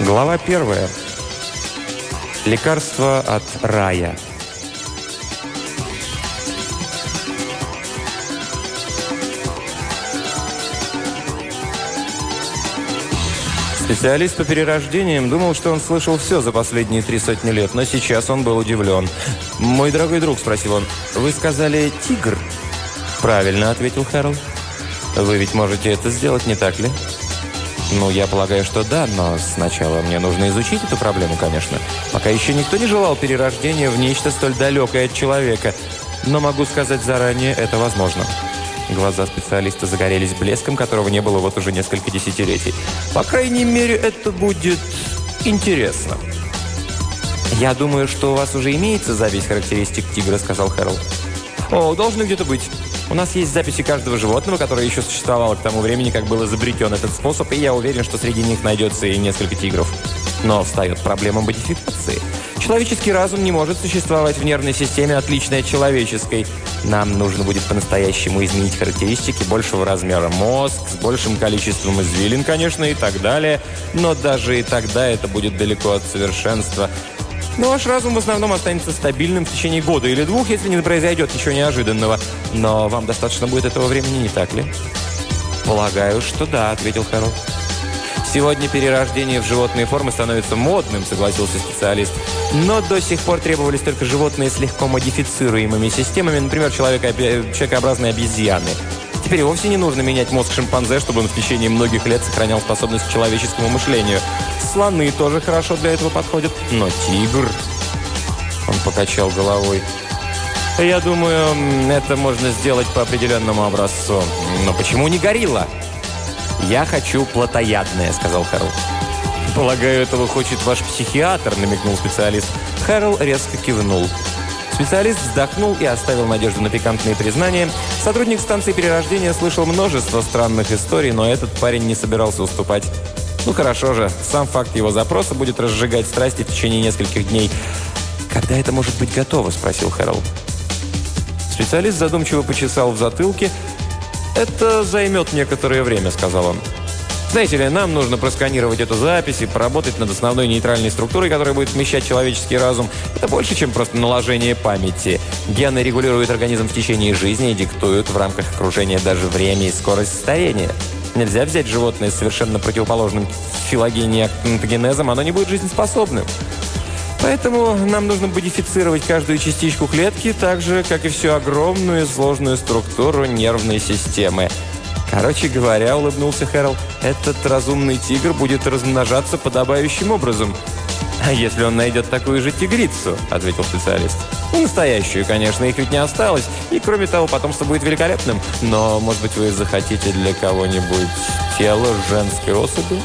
Глава первая. Лекарство от рая. Специалист по перерождениям думал, что он слышал все за последние три сотни лет, но сейчас он был удивлен. «Мой дорогой друг», — спросил он, — «вы сказали «тигр»?» «Правильно», — ответил Хэрол. «Вы ведь можете это сделать, не так ли?» Ну, я полагаю, что да, но сначала мне нужно изучить эту проблему, конечно. Пока еще никто не желал перерождения в нечто столь далекое от человека. Но могу сказать заранее, это возможно. Глаза специалиста загорелись блеском, которого не было вот уже несколько десятилетий. По крайней мере, это будет интересно. «Я думаю, что у вас уже имеется запись характеристик тигра», — сказал Хэрол. «О, должно где-то быть». У нас есть записи каждого животного, которое еще существовало к тому времени, как был изобретен этот способ, и я уверен, что среди них найдется и несколько тигров. Но встает проблема модификации. Человеческий разум не может существовать в нервной системе, отличной от человеческой. Нам нужно будет по-настоящему изменить характеристики большего размера мозг, с большим количеством извилин, конечно, и так далее. Но даже и тогда это будет далеко от совершенства. Но ваш разум в основном останется стабильным в течение года или двух, если не произойдет ничего неожиданного. Но вам достаточно будет этого времени, не так ли? «Полагаю, что да», — ответил Хэрол. «Сегодня перерождение в животные формы становится модным», — согласился специалист. «Но до сих пор требовались только животные с легко модифицируемыми системами, например, человекообразные обезьяны. Теперь вовсе не нужно менять мозг шимпанзе, чтобы он в течение многих лет сохранял способность к человеческому мышлению. Слоны тоже хорошо для этого подходят, но тигр... Он покачал головой. Я думаю, это можно сделать по определенному образцу. Но почему не горилла? Я хочу плотоядное, сказал Хэрл. Полагаю, этого хочет ваш психиатр, намекнул специалист. Хэрл резко кивнул. Специалист вздохнул и оставил надежду на пикантные признания. Сотрудник станции перерождения слышал множество странных историй, но этот парень не собирался уступать. Ну хорошо же, сам факт его запроса будет разжигать страсти в течение нескольких дней. «Когда это может быть готово?» – спросил Хэрол. Специалист задумчиво почесал в затылке. «Это займет некоторое время», – сказал он. Знаете ли, нам нужно просканировать эту запись и поработать над основной нейтральной структурой, которая будет вмещать человеческий разум. Это больше, чем просто наложение памяти. Гены регулируют организм в течение жизни и диктуют в рамках окружения даже время и скорость старения. Нельзя взять животное с совершенно противоположным филогенезом, оно не будет жизнеспособным. Поэтому нам нужно модифицировать каждую частичку клетки, так же, как и всю огромную и сложную структуру нервной системы. Короче говоря, улыбнулся Хэрол, этот разумный тигр будет размножаться подобающим образом. «А если он найдет такую же тигрицу?» – ответил специалист. «Ну, настоящую, конечно, их ведь не осталось. И, кроме того, потомство будет великолепным. Но, может быть, вы захотите для кого-нибудь тело женской особи?»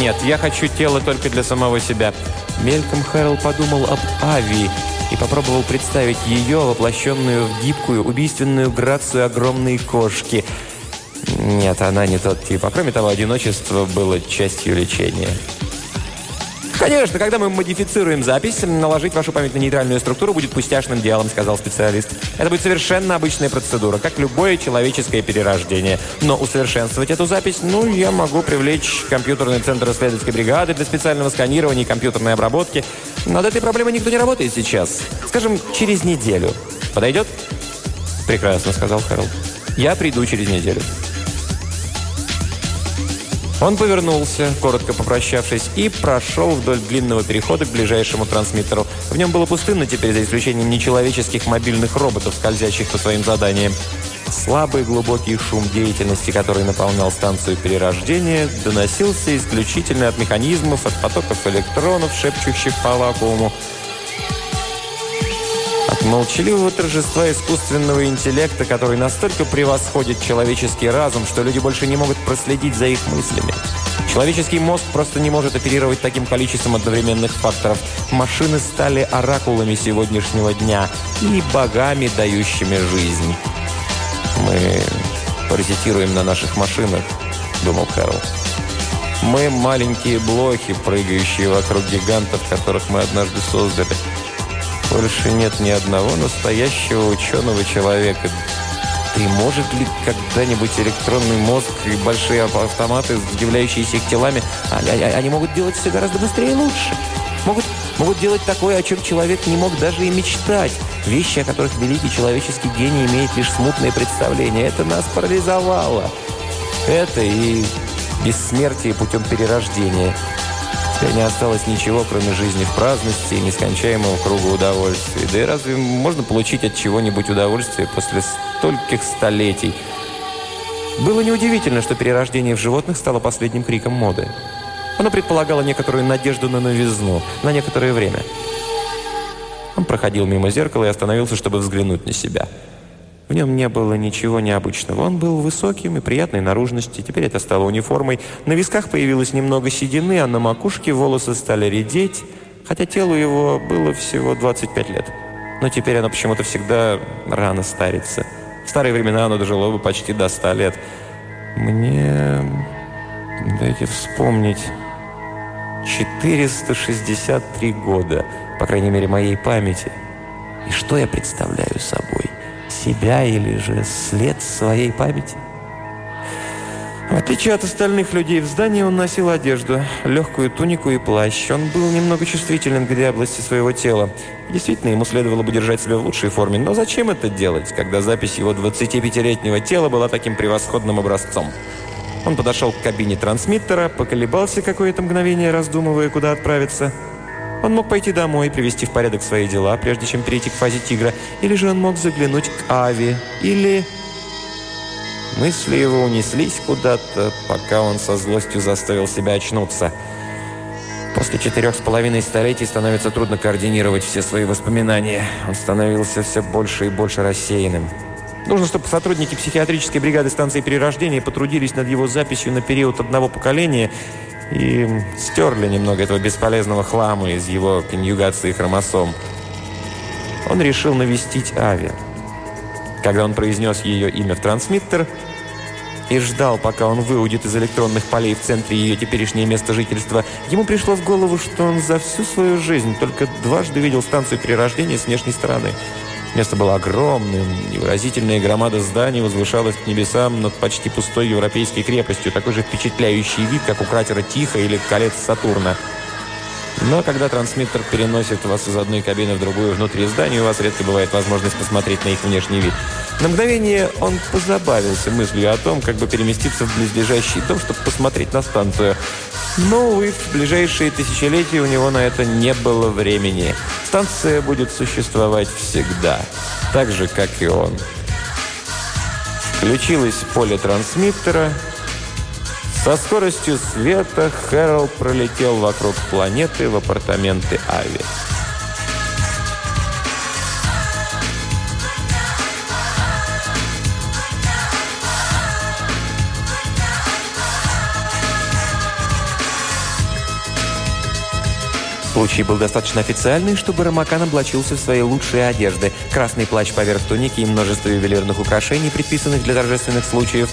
«Нет, я хочу тело только для самого себя». Мельком Хэрол подумал об Ави и попробовал представить ее, воплощенную в гибкую, убийственную грацию огромной кошки. Нет, она не тот тип. А кроме того, одиночество было частью лечения. «Конечно, когда мы модифицируем запись, наложить вашу память на нейтральную структуру будет пустяшным делом», сказал специалист. «Это будет совершенно обычная процедура, как любое человеческое перерождение. Но усовершенствовать эту запись, ну, я могу привлечь компьютерный центр исследовательской бригады для специального сканирования и компьютерной обработки. Над этой проблемой никто не работает сейчас. Скажем, через неделю. Подойдет?» «Прекрасно», сказал Хэрол. «Я приду через неделю». Он повернулся, коротко попрощавшись, и прошел вдоль длинного перехода к ближайшему трансмиттеру. В нем было пустынно теперь, за исключением нечеловеческих мобильных роботов, скользящих по своим заданиям. Слабый глубокий шум деятельности, который наполнял станцию перерождения, доносился исключительно от механизмов, от потоков электронов, шепчущих по вакууму. От молчаливого торжества искусственного интеллекта, который настолько превосходит человеческий разум, что люди больше не могут проследить за их мыслями. Человеческий мозг просто не может оперировать таким количеством одновременных факторов. Машины стали оракулами сегодняшнего дня и богами, дающими жизнь. «Мы паразитируем на наших машинах», — думал Кэрол. «Мы маленькие блохи, прыгающие вокруг гигантов, которых мы однажды создали». Больше нет ни одного настоящего ученого человека. И может ли когда-нибудь электронный мозг и большие автоматы, являющиеся их телами, они, они могут делать все гораздо быстрее и лучше? Могут, могут делать такое, о чем человек не мог даже и мечтать. Вещи, о которых великий человеческий гений имеет лишь смутное представление. Это нас парализовало. Это и бессмертие путем перерождения. Теперь не осталось ничего, кроме жизни в праздности и нескончаемого круга удовольствия. Да и разве можно получить от чего-нибудь удовольствие после стольких столетий? Было неудивительно, что перерождение в животных стало последним криком моды. Оно предполагало некоторую надежду на новизну, на некоторое время. Он проходил мимо зеркала и остановился, чтобы взглянуть на себя – в нем не было ничего необычного. Он был высоким и приятной наружности. Теперь это стало униформой. На висках появилось немного седины, а на макушке волосы стали редеть, хотя телу его было всего 25 лет. Но теперь оно почему-то всегда рано старится. В старые времена оно дожило бы почти до 100 лет. Мне... Дайте вспомнить... 463 года, по крайней мере, моей памяти. И что я представляю собой? Себя или же след своей памяти. В отличие от остальных людей в здании, он носил одежду, легкую тунику и плащ. Он был немного чувствителен к области своего тела. Действительно, ему следовало бы держать себя в лучшей форме. Но зачем это делать, когда запись его 25-летнего тела была таким превосходным образцом? Он подошел к кабине трансмиттера, поколебался какое-то мгновение, раздумывая, куда отправиться – он мог пойти домой, привести в порядок свои дела, прежде чем перейти к фазе тигра. Или же он мог заглянуть к Ави. Или... Мысли его унеслись куда-то, пока он со злостью заставил себя очнуться. После четырех с половиной столетий становится трудно координировать все свои воспоминания. Он становился все больше и больше рассеянным. Нужно, чтобы сотрудники психиатрической бригады станции перерождения потрудились над его записью на период одного поколения и стерли немного этого бесполезного хлама из его конъюгации хромосом. Он решил навестить Ави. Когда он произнес ее имя в трансмиттер и ждал, пока он выудит из электронных полей в центре ее теперешнее место жительства, ему пришло в голову, что он за всю свою жизнь только дважды видел станцию перерождения с внешней стороны – Место было огромным, невыразительная громада зданий возвышалась к небесам над почти пустой европейской крепостью, такой же впечатляющий вид, как у кратера Тихо или колец Сатурна. Но когда трансмиттер переносит вас из одной кабины в другую внутри здания, у вас редко бывает возможность посмотреть на их внешний вид. На мгновение он позабавился мыслью о том, как бы переместиться в близлежащий дом, чтобы посмотреть на станцию. Но, увы, в ближайшие тысячелетия у него на это не было времени. Станция будет существовать всегда, так же, как и он. Включилось поле трансмиттера. Со скоростью света Хэрол пролетел вокруг планеты в апартаменты Ави. Случай был достаточно официальный, чтобы Рамакан облачился в свои лучшие одежды. Красный плащ поверх туники и множество ювелирных украшений, предписанных для торжественных случаев.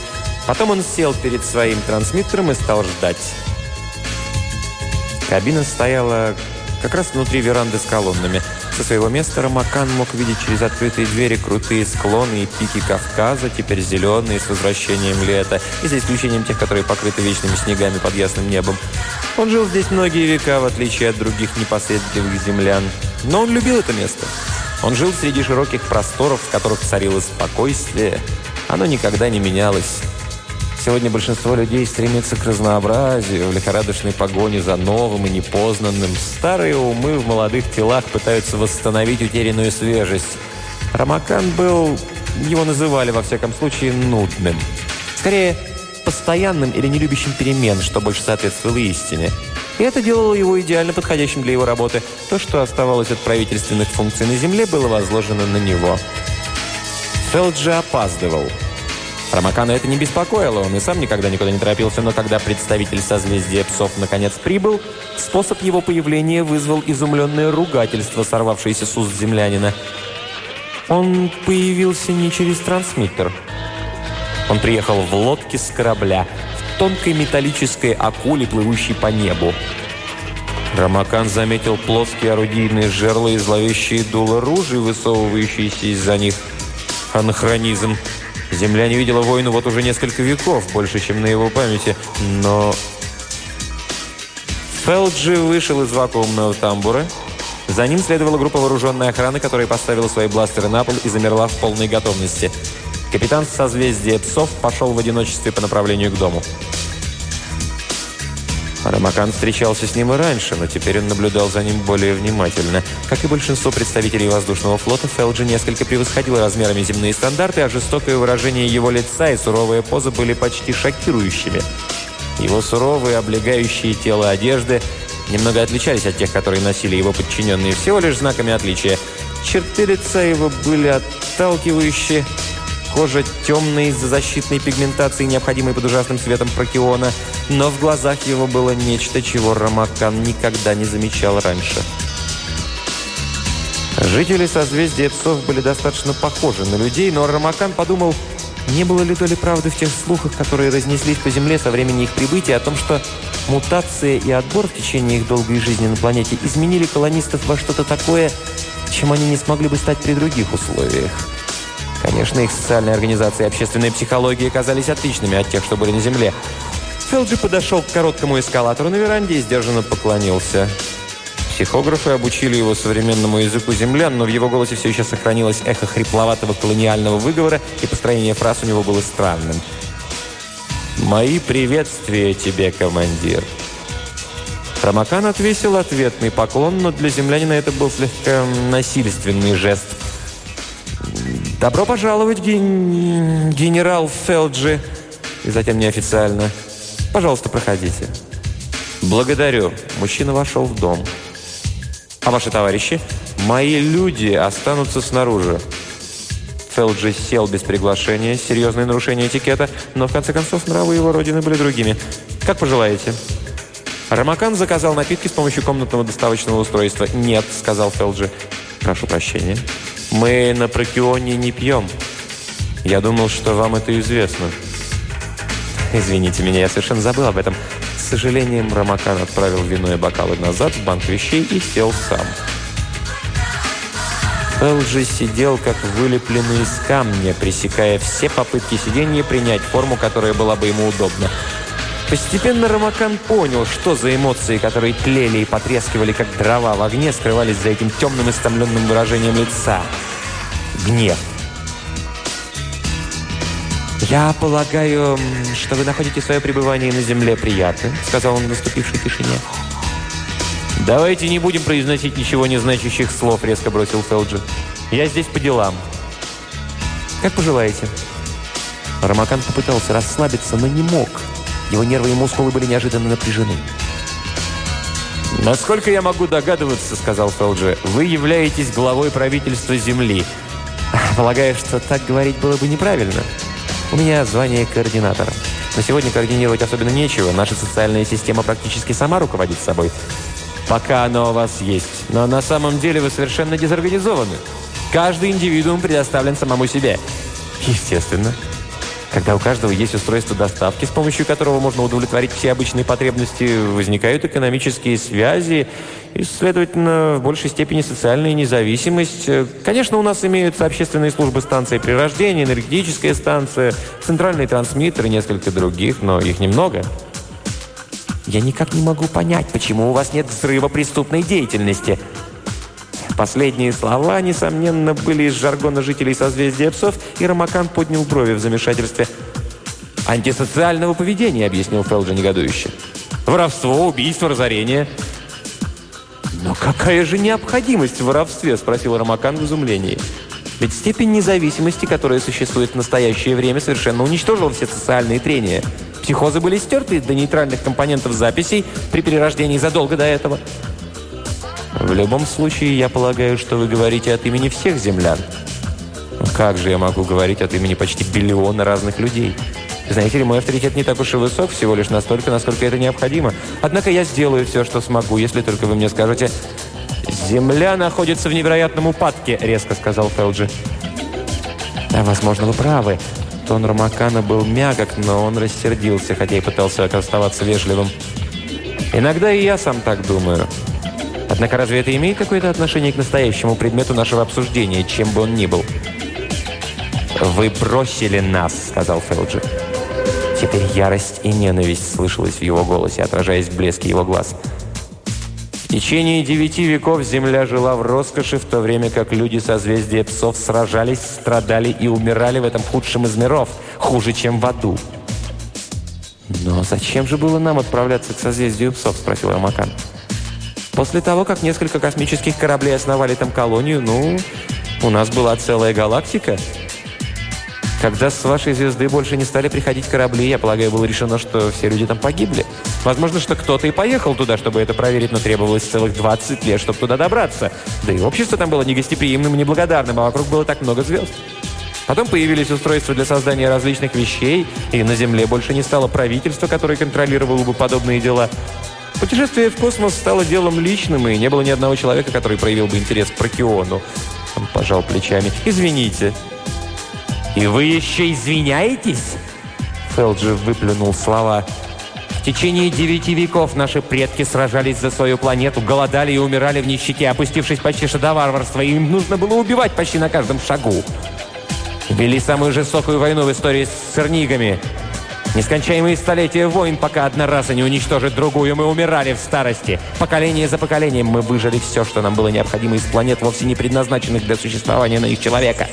Потом он сел перед своим трансмиттером и стал ждать. Кабина стояла как раз внутри веранды с колоннами. Со своего места Рамакан мог видеть через открытые двери крутые склоны и пики Кавказа, теперь зеленые, с возвращением лета, и за исключением тех, которые покрыты вечными снегами под ясным небом. Он жил здесь многие века, в отличие от других непоследовательных землян. Но он любил это место. Он жил среди широких просторов, в которых царило спокойствие. Оно никогда не менялось. Сегодня большинство людей стремится к разнообразию, в лихорадочной погоне за новым и непознанным. Старые умы в молодых телах пытаются восстановить утерянную свежесть. Рамакан был, его называли во всяком случае, нудным. Скорее, постоянным или не любящим перемен, что больше соответствовало истине. И это делало его идеально подходящим для его работы. То, что оставалось от правительственных функций на Земле, было возложено на него. Фелд же опаздывал. Рамакана это не беспокоило, он и сам никогда никуда не торопился, но когда представитель созвездия псов наконец прибыл, способ его появления вызвал изумленное ругательство, сорвавшееся с уст землянина. Он появился не через трансмиттер – он приехал в лодке с корабля, в тонкой металлической акуле, плывущей по небу. Рамакан заметил плоские орудийные жерла и зловещие дула ружей, высовывающиеся из-за них. Анахронизм. Земля не видела войну вот уже несколько веков, больше, чем на его памяти, но... Фелджи вышел из вакуумного тамбура. За ним следовала группа вооруженной охраны, которая поставила свои бластеры на пол и замерла в полной готовности. Капитан созвездия псов пошел в одиночестве по направлению к дому. Рамакан встречался с ним и раньше, но теперь он наблюдал за ним более внимательно. Как и большинство представителей воздушного флота, Фелджи несколько превосходил размерами земные стандарты, а жестокое выражение его лица и суровая поза были почти шокирующими. Его суровые, облегающие тело одежды немного отличались от тех, которые носили его подчиненные, всего лишь знаками отличия. Черты лица его были отталкивающие, Кожа темная из-за защитной пигментации, необходимой под ужасным светом прокиона, но в глазах его было нечто, чего Рамакан никогда не замечал раньше. Жители созвездия Псов были достаточно похожи на людей, но Рамакан подумал, не было ли то ли правды в тех слухах, которые разнеслись по Земле со времени их прибытия, о том, что мутация и отбор в течение их долгой жизни на планете изменили колонистов во что-то такое, чем они не смогли бы стать при других условиях. Конечно, их социальные организации и общественная психология казались отличными от тех, что были на Земле. Фелджи подошел к короткому эскалатору на веранде и сдержанно поклонился. Психографы обучили его современному языку землян, но в его голосе все еще сохранилось эхо хрипловатого колониального выговора, и построение фраз у него было странным. «Мои приветствия тебе, командир!» Рамакан отвесил ответный поклон, но для землянина это был слегка насильственный жест – «Добро пожаловать, ген... генерал Фелджи!» И затем неофициально. «Пожалуйста, проходите». «Благодарю». Мужчина вошел в дом. «А ваши товарищи?» «Мои люди останутся снаружи». Фелджи сел без приглашения, серьезное нарушение этикета, но в конце концов нравы его родины были другими. «Как пожелаете». Рамакан заказал напитки с помощью комнатного доставочного устройства. «Нет», — сказал Фелджи. «Прошу прощения». Мы на Прокионе не пьем. Я думал, что вам это известно. Извините меня, я совершенно забыл об этом. С сожалением, Рамакан отправил вино и бокалы назад в банк вещей и сел сам. Же сидел, как вылепленный из камня, пресекая все попытки сидения принять форму, которая была бы ему удобна. Постепенно Рамакан понял, что за эмоции, которые тлели и потрескивали, как дрова в огне, скрывались за этим темным истомленным выражением лица. Гнев. «Я полагаю, что вы находите свое пребывание на земле приятным», сказал он в наступившей тишине. «Давайте не будем произносить ничего не значащих слов», резко бросил Фелджи. «Я здесь по делам». «Как пожелаете». Рамакан попытался расслабиться, но не мог. Его нервы и мускулы были неожиданно напряжены. «Насколько я могу догадываться, — сказал Фелджи, — вы являетесь главой правительства Земли. Полагаю, что так говорить было бы неправильно. У меня звание координатора. Но сегодня координировать особенно нечего. Наша социальная система практически сама руководит собой. Пока оно у вас есть. Но на самом деле вы совершенно дезорганизованы. Каждый индивидуум предоставлен самому себе. Естественно. Когда у каждого есть устройство доставки, с помощью которого можно удовлетворить все обычные потребности, возникают экономические связи и, следовательно, в большей степени социальная независимость. Конечно, у нас имеются общественные службы станции при рождении, энергетическая станция, центральный трансмиттер и несколько других, но их немного. Я никак не могу понять, почему у вас нет взрыва преступной деятельности – Последние слова, несомненно, были из жаргона жителей созвездия псов, и Рамакан поднял брови в замешательстве. «Антисоциального поведения», — объяснил Фелджи негодующе. «Воровство, убийство, разорение». «Но какая же необходимость в воровстве?» — спросил Рамакан в изумлении. «Ведь степень независимости, которая существует в настоящее время, совершенно уничтожила все социальные трения. Психозы были стерты до нейтральных компонентов записей при перерождении задолго до этого». В любом случае, я полагаю, что вы говорите от имени всех землян. Как же я могу говорить от имени почти биллиона разных людей? Знаете ли, мой авторитет не так уж и высок, всего лишь настолько, насколько это необходимо. Однако я сделаю все, что смогу, если только вы мне скажете... «Земля находится в невероятном упадке», — резко сказал Фелджи. «Да, возможно, вы правы». Тон Ромакана был мягок, но он рассердился, хотя и пытался оставаться вежливым. «Иногда и я сам так думаю. Однако разве это имеет какое-то отношение к настоящему предмету нашего обсуждения, чем бы он ни был? «Вы бросили нас», — сказал Фелджи. Теперь ярость и ненависть слышалась в его голосе, отражаясь в блеске его глаз. В течение девяти веков Земля жила в роскоши, в то время как люди созвездия псов сражались, страдали и умирали в этом худшем из миров, хуже, чем в аду. «Но зачем же было нам отправляться к созвездию псов?» – спросил Армакан. «После того, как несколько космических кораблей основали там колонию, ну, у нас была целая галактика». Когда с вашей звезды больше не стали приходить корабли, я полагаю, было решено, что все люди там погибли. Возможно, что кто-то и поехал туда, чтобы это проверить, но требовалось целых 20 лет, чтобы туда добраться. Да и общество там было негостеприимным и неблагодарным, а вокруг было так много звезд. Потом появились устройства для создания различных вещей, и на Земле больше не стало правительства, которое контролировало бы подобные дела. Путешествие в космос стало делом личным, и не было ни одного человека, который проявил бы интерес к Прокиону. Он пожал плечами. «Извините, «И вы еще извиняетесь?» Фелджи выплюнул слова. «В течение девяти веков наши предки сражались за свою планету, голодали и умирали в нищете, опустившись почти что до варварства, и им нужно было убивать почти на каждом шагу. Вели самую жестокую войну в истории с цернигами. Нескончаемые столетия войн, пока одна раса не уничтожит другую, мы умирали в старости. Поколение за поколением мы выжили все, что нам было необходимо из планет, вовсе не предназначенных для существования на них человека».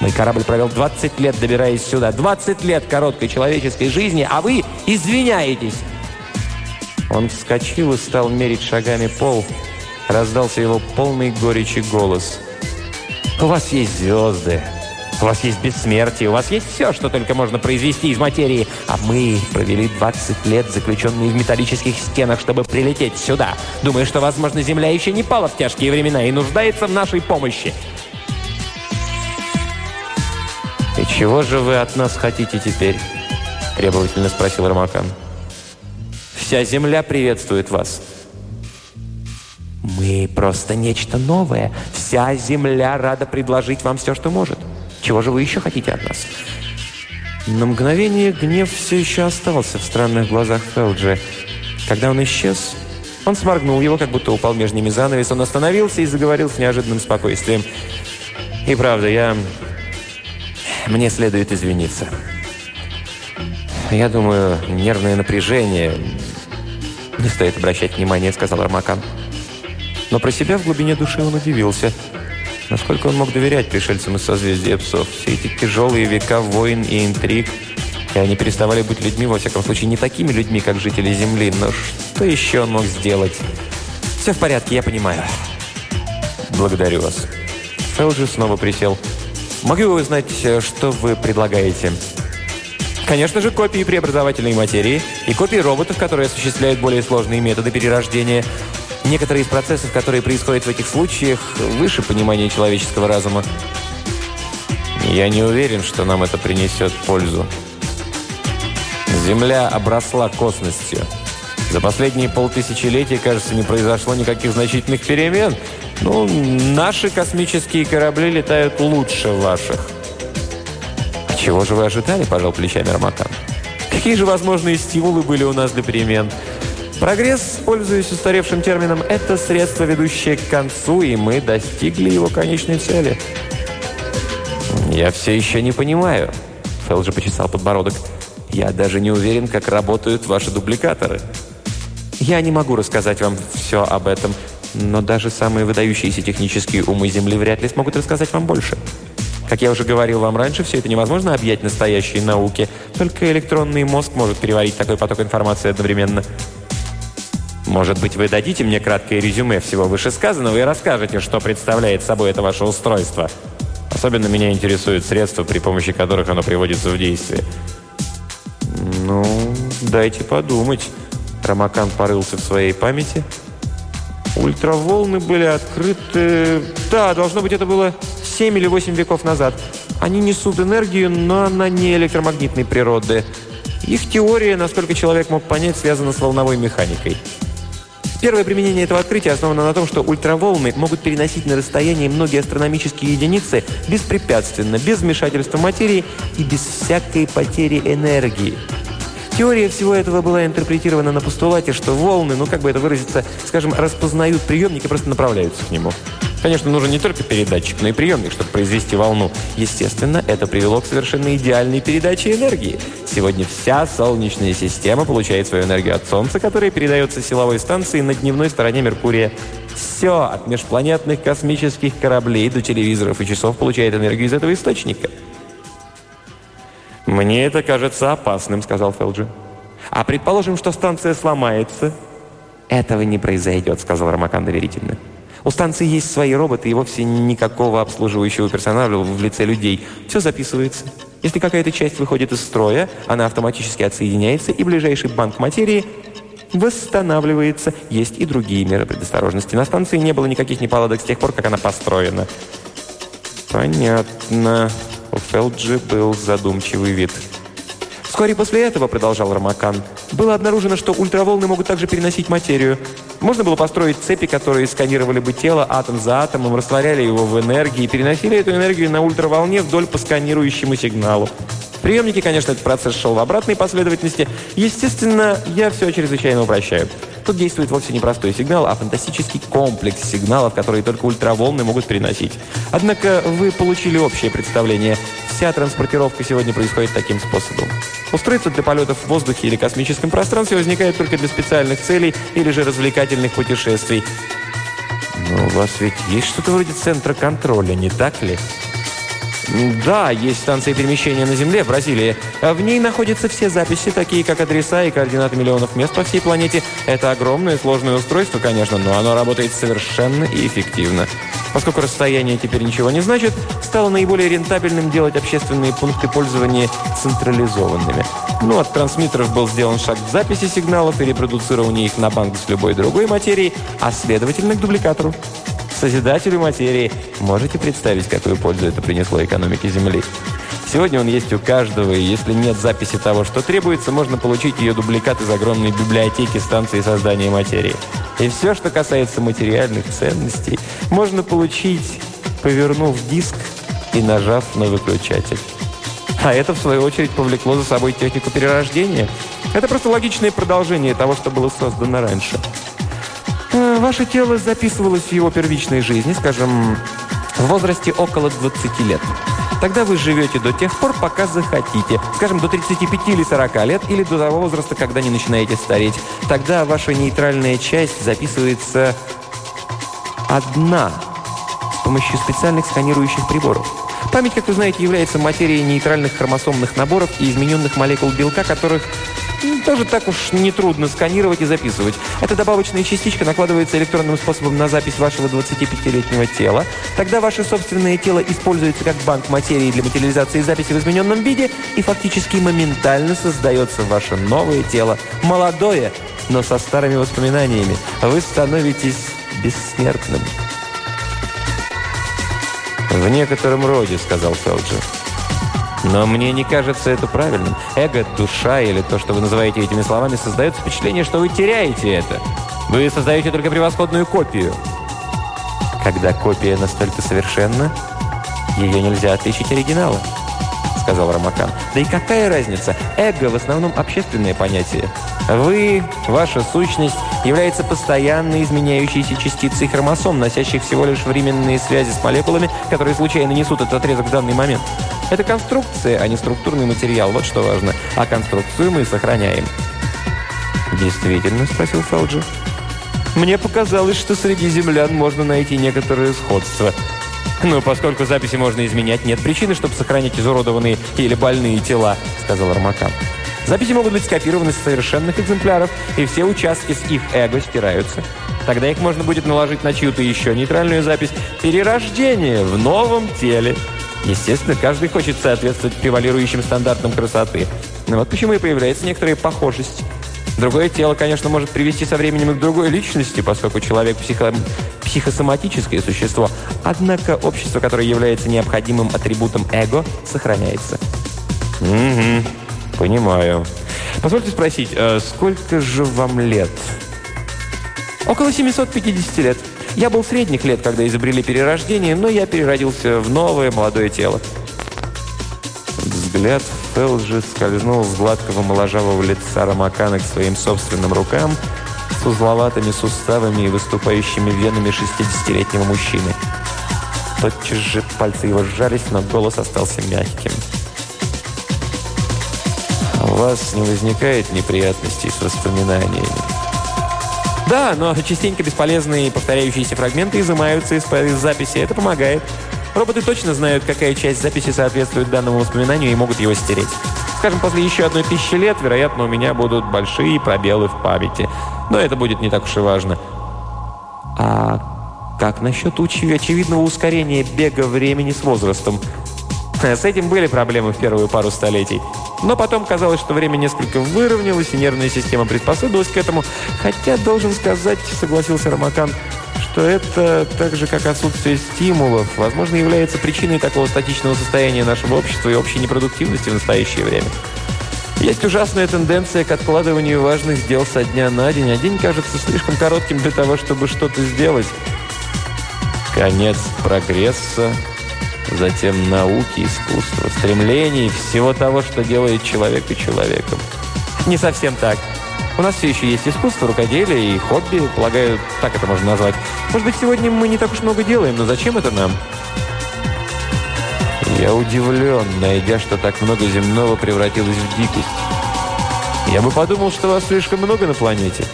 Мой корабль провел 20 лет, добираясь сюда. 20 лет короткой человеческой жизни, а вы извиняетесь!» Он вскочил и стал мерить шагами пол. Раздался его полный горечи голос. «У вас есть звезды, у вас есть бессмертие, у вас есть все, что только можно произвести из материи. А мы провели 20 лет, заключенные в металлических стенах, чтобы прилететь сюда. Думаю, что, возможно, Земля еще не пала в тяжкие времена и нуждается в нашей помощи. «И чего же вы от нас хотите теперь?» – требовательно спросил Рамакан. «Вся земля приветствует вас». «Мы просто нечто новое. Вся земля рада предложить вам все, что может. Чего же вы еще хотите от нас?» На мгновение гнев все еще остался в странных глазах Фелджи. Когда он исчез, он сморгнул его, как будто упал между ними занавес. Он остановился и заговорил с неожиданным спокойствием. «И правда, я мне следует извиниться. Я думаю, нервное напряжение... Не стоит обращать внимания, сказал Армакан. Но про себя в глубине души он удивился. Насколько он мог доверять пришельцам из созвездия псов? Все эти тяжелые века войн и интриг. И они переставали быть людьми, во всяком случае, не такими людьми, как жители Земли. Но что еще он мог сделать? Все в порядке, я понимаю. Благодарю вас. Фелджи снова присел. Могу я узнать, э, что вы предлагаете? Конечно же, копии преобразовательной материи и копии роботов, которые осуществляют более сложные методы перерождения. Некоторые из процессов, которые происходят в этих случаях, выше понимания человеческого разума. Я не уверен, что нам это принесет пользу. Земля обросла косностью. За последние полтысячелетия, кажется, не произошло никаких значительных перемен – ну, наши космические корабли летают лучше ваших. А чего же вы ожидали, пожал плечами Арматан? Какие же возможные стимулы были у нас для перемен? Прогресс, пользуясь устаревшим термином, это средство, ведущее к концу, и мы достигли его конечной цели. Я все еще не понимаю. Фелджи почесал подбородок. Я даже не уверен, как работают ваши дубликаторы. Я не могу рассказать вам все об этом. Но даже самые выдающиеся технические умы Земли вряд ли смогут рассказать вам больше. Как я уже говорил вам раньше, все это невозможно объять настоящей науке. Только электронный мозг может переварить такой поток информации одновременно. Может быть, вы дадите мне краткое резюме всего вышесказанного и расскажете, что представляет собой это ваше устройство. Особенно меня интересуют средства, при помощи которых оно приводится в действие. Ну, дайте подумать. Рамакан порылся в своей памяти – Ультраволны были открыты... Да, должно быть, это было 7 или 8 веков назад. Они несут энергию, но она не электромагнитной природы. Их теория, насколько человек мог понять, связана с волновой механикой. Первое применение этого открытия основано на том, что ультраволны могут переносить на расстояние многие астрономические единицы беспрепятственно, без вмешательства материи и без всякой потери энергии. Теория всего этого была интерпретирована на постулате, что волны, ну как бы это выразиться, скажем, распознают приемник и просто направляются к нему. Конечно, нужен не только передатчик, но и приемник, чтобы произвести волну. Естественно, это привело к совершенно идеальной передаче энергии. Сегодня вся Солнечная система получает свою энергию от Солнца, которая передается силовой станции на дневной стороне Меркурия. Все, от межпланетных космических кораблей до телевизоров и часов получает энергию из этого источника. «Мне это кажется опасным», — сказал Фелджи. «А предположим, что станция сломается?» «Этого не произойдет», — сказал Рамакан доверительно. У станции есть свои роботы и вовсе никакого обслуживающего персонала в лице людей. Все записывается. Если какая-то часть выходит из строя, она автоматически отсоединяется, и ближайший банк материи восстанавливается. Есть и другие меры предосторожности. На станции не было никаких неполадок с тех пор, как она построена. Понятно. У Фелджи был задумчивый вид. Вскоре после этого, продолжал Рамакан, было обнаружено, что ультраволны могут также переносить материю. Можно было построить цепи, которые сканировали бы тело атом за атомом, растворяли его в энергии и переносили эту энергию на ультраволне вдоль по сканирующему сигналу. В конечно, этот процесс шел в обратной последовательности. Естественно, я все чрезвычайно упрощаю. Тут действует вовсе не простой сигнал, а фантастический комплекс сигналов, которые только ультраволны могут переносить. Однако вы получили общее представление. Вся транспортировка сегодня происходит таким способом. Устройство для полетов в воздухе или космическом пространстве возникает только для специальных целей или же развлекательных путешествий. Но у вас ведь есть что-то вроде центра контроля, не так ли? Да, есть станция перемещения на Земле, в Бразилии. В ней находятся все записи, такие как адреса и координаты миллионов мест по всей планете. Это огромное сложное устройство, конечно, но оно работает совершенно и эффективно. Поскольку расстояние теперь ничего не значит, стало наиболее рентабельным делать общественные пункты пользования централизованными. Ну, от трансмиттеров был сделан шаг к записи сигналов и репродуцирования их на банк с любой другой материей, а следовательно к дубликатору. Созидателю материи. Можете представить, какую пользу это принесло экономике Земли? Сегодня он есть у каждого, и если нет записи того, что требуется, можно получить ее дубликат из огромной библиотеки станции создания материи. И все, что касается материальных ценностей, можно получить, повернув диск и нажав на выключатель. А это, в свою очередь, повлекло за собой технику перерождения. Это просто логичное продолжение того, что было создано раньше. Э, ваше тело записывалось в его первичной жизни, скажем, в возрасте около 20 лет. Тогда вы живете до тех пор, пока захотите. Скажем, до 35 или 40 лет, или до того возраста, когда не начинаете стареть. Тогда ваша нейтральная часть записывается одна с помощью специальных сканирующих приборов. Память, как вы знаете, является материей нейтральных хромосомных наборов и измененных молекул белка, которых тоже так уж нетрудно сканировать и записывать. Эта добавочная частичка накладывается электронным способом на запись вашего 25-летнего тела. Тогда ваше собственное тело используется как банк материи для материализации записи в измененном виде и фактически моментально создается ваше новое тело. Молодое, но со старыми воспоминаниями. Вы становитесь бессмертным. «В некотором роде», — сказал Фелджер. Но мне не кажется это правильным. Эго, душа или то, что вы называете этими словами, создает впечатление, что вы теряете это. Вы создаете только превосходную копию. Когда копия настолько совершенна, ее нельзя отличить от оригинала, сказал Рамакан. Да и какая разница? Эго в основном общественное понятие. Вы, ваша сущность, является постоянно изменяющейся частицей хромосом, носящих всего лишь временные связи с молекулами, которые случайно несут этот отрезок в данный момент. Это конструкция, а не структурный материал, вот что важно. А конструкцию мы сохраняем. «Действительно?» – спросил Фелджи. «Мне показалось, что среди землян можно найти некоторое сходство». «Ну, поскольку записи можно изменять, нет причины, чтобы сохранять изуродованные или больные тела», – сказал Армакан. Записи могут быть скопированы с совершенных экземпляров, и все участки с их эго стираются. Тогда их можно будет наложить на чью-то еще нейтральную запись «Перерождение в новом теле». Естественно, каждый хочет соответствовать превалирующим стандартам красоты. Но вот почему и появляется некоторая похожесть. Другое тело, конечно, может привести со временем и к другой личности, поскольку человек психо... психосоматическое существо. Однако общество, которое является необходимым атрибутом эго, сохраняется. Угу. Понимаю. Позвольте спросить, а сколько же вам лет? Около 750 лет. Я был средних лет, когда изобрели перерождение, но я переродился в новое молодое тело. Взгляд Фелджи скользнул с гладкого моложавого лица Рамакана к своим собственным рукам с узловатыми суставами и выступающими венами 60-летнего мужчины. Тотчас же пальцы его сжались, но голос остался мягким. «У вас не возникает неприятностей с воспоминаниями?» «Да, но частенько бесполезные повторяющиеся фрагменты изымаются из, из записи. Это помогает. Роботы точно знают, какая часть записи соответствует данному воспоминанию и могут его стереть. Скажем, после еще одной тысячи лет, вероятно, у меня будут большие пробелы в памяти. Но это будет не так уж и важно. А как насчет очевидного ускорения бега времени с возрастом? С этим были проблемы в первую пару столетий. Но потом казалось, что время несколько выровнялось, и нервная система приспособилась к этому. Хотя, должен сказать, согласился Рамакан, что это, так же как отсутствие стимулов, возможно, является причиной такого статичного состояния нашего общества и общей непродуктивности в настоящее время. Есть ужасная тенденция к откладыванию важных дел со дня на день, а день кажется слишком коротким для того, чтобы что-то сделать. Конец прогресса, затем науки, искусства, стремлений, всего того, что делает человека человеком. Не совсем так. У нас все еще есть искусство, рукоделие и хобби, полагаю, так это можно назвать. Может быть, сегодня мы не так уж много делаем, но зачем это нам? Я удивлен, найдя, что так много земного превратилось в дикость. Я бы подумал, что вас слишком много на планете.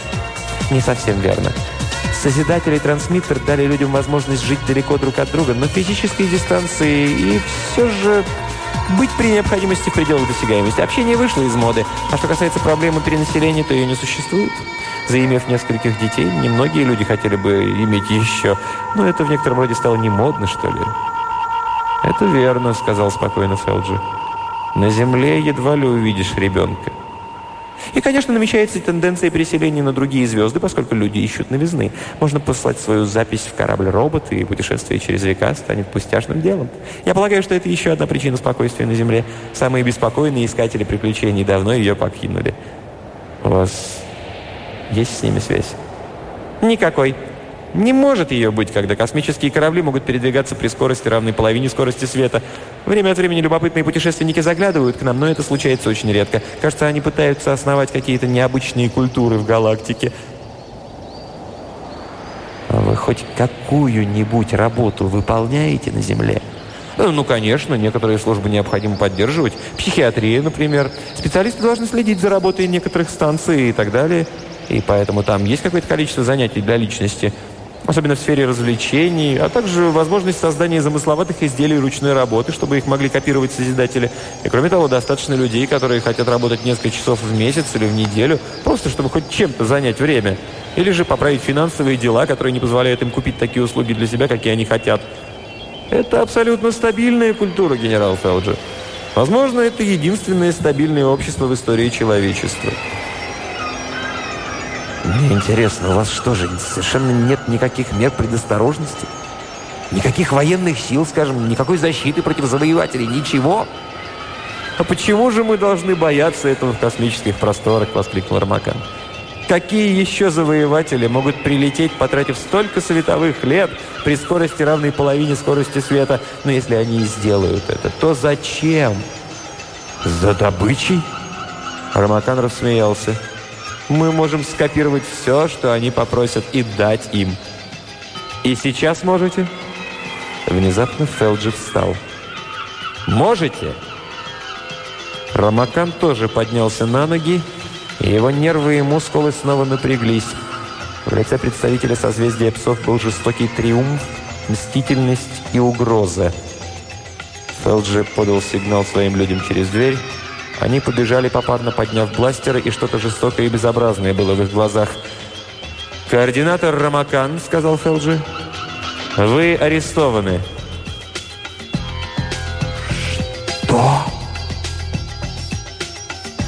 Не совсем верно. Созидатель и трансмиттер дали людям возможность жить далеко друг от друга, но физической дистанции и все же быть при необходимости в пределах досягаемости. Общение вышло из моды. А что касается проблемы перенаселения, то ее не существует. Заимев нескольких детей, немногие люди хотели бы иметь еще. Но это в некотором роде стало не модно, что ли. «Это верно», — сказал спокойно Фелджи. «На Земле едва ли увидишь ребенка». И, конечно, намечается тенденция переселения на другие звезды, поскольку люди ищут новизны. Можно послать свою запись в корабль-робот, и путешествие через века станет пустяшным делом. Я полагаю, что это еще одна причина спокойствия на Земле. Самые беспокойные искатели приключений давно ее покинули. У вас есть с ними связь? Никакой. Не может ее быть, когда космические корабли могут передвигаться при скорости, равной половине скорости света. Время от времени любопытные путешественники заглядывают к нам, но это случается очень редко. Кажется, они пытаются основать какие-то необычные культуры в галактике. А вы хоть какую-нибудь работу выполняете на Земле? Ну, ну, конечно, некоторые службы необходимо поддерживать. Психиатрия, например. Специалисты должны следить за работой некоторых станций и так далее. И поэтому там есть какое-то количество занятий для личности – особенно в сфере развлечений, а также возможность создания замысловатых изделий ручной работы, чтобы их могли копировать созидатели. И кроме того, достаточно людей, которые хотят работать несколько часов в месяц или в неделю, просто чтобы хоть чем-то занять время. Или же поправить финансовые дела, которые не позволяют им купить такие услуги для себя, какие они хотят. Это абсолютно стабильная культура, генерал Фелджи. Возможно, это единственное стабильное общество в истории человечества. Мне интересно, у вас что же, совершенно нет никаких мер предосторожности? Никаких военных сил, скажем, никакой защиты против завоевателей, ничего? А почему же мы должны бояться этого в космических просторах, воскликнул Армакан. Какие еще завоеватели могут прилететь, потратив столько световых лет при скорости равной половине скорости света? Но если они и сделают это, то зачем? За добычей? Армакан рассмеялся. Мы можем скопировать все, что они попросят, и дать им. И сейчас можете?» Внезапно Фелджи встал. «Можете?» Рамакан тоже поднялся на ноги, и его нервы и мускулы снова напряглись. В лице представителя созвездия псов был жестокий триумф, мстительность и угроза. Фелджи подал сигнал своим людям через дверь, они побежали попарно, подняв бластеры, и что-то жестокое и безобразное было в их глазах. «Координатор Рамакан», — сказал Фелджи, — «вы арестованы». «Что?»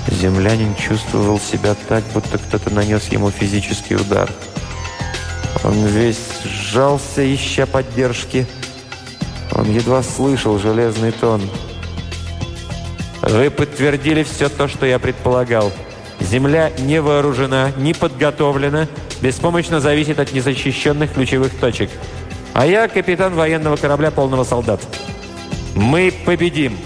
Землянин чувствовал себя так, будто кто-то нанес ему физический удар. Он весь сжался, ища поддержки. Он едва слышал железный тон — вы подтвердили все то, что я предполагал. Земля не вооружена, не подготовлена, беспомощно зависит от незащищенных ключевых точек. А я капитан военного корабля полного солдат. Мы победим!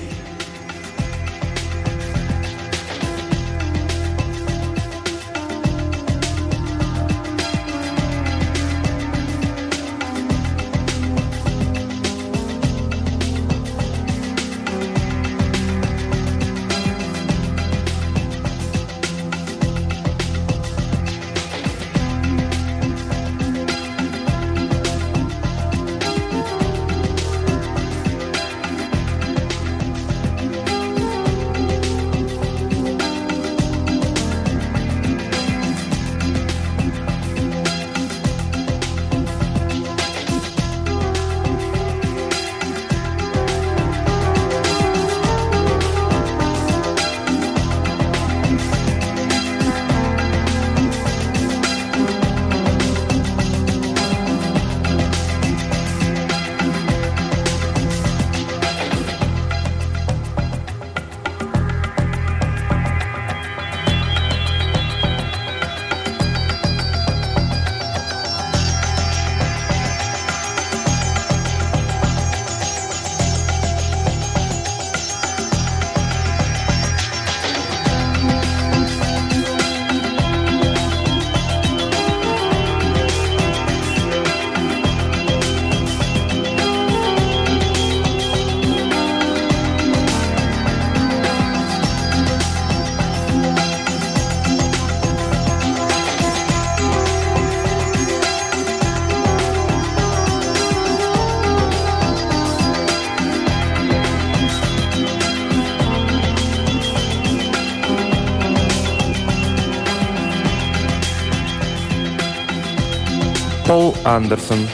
Андерсон.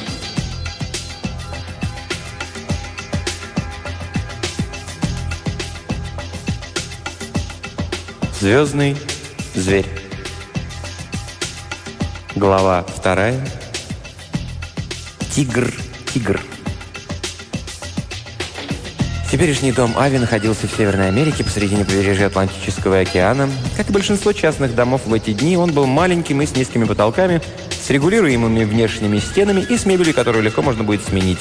Звездный зверь. Глава вторая. Тигр, тигр. Теперешний дом Ави находился в Северной Америке посредине побережья Атлантического океана. Как и большинство частных домов в эти дни, он был маленьким и с низкими потолками, с регулируемыми внешними стенами и с мебелью, которую легко можно будет сменить.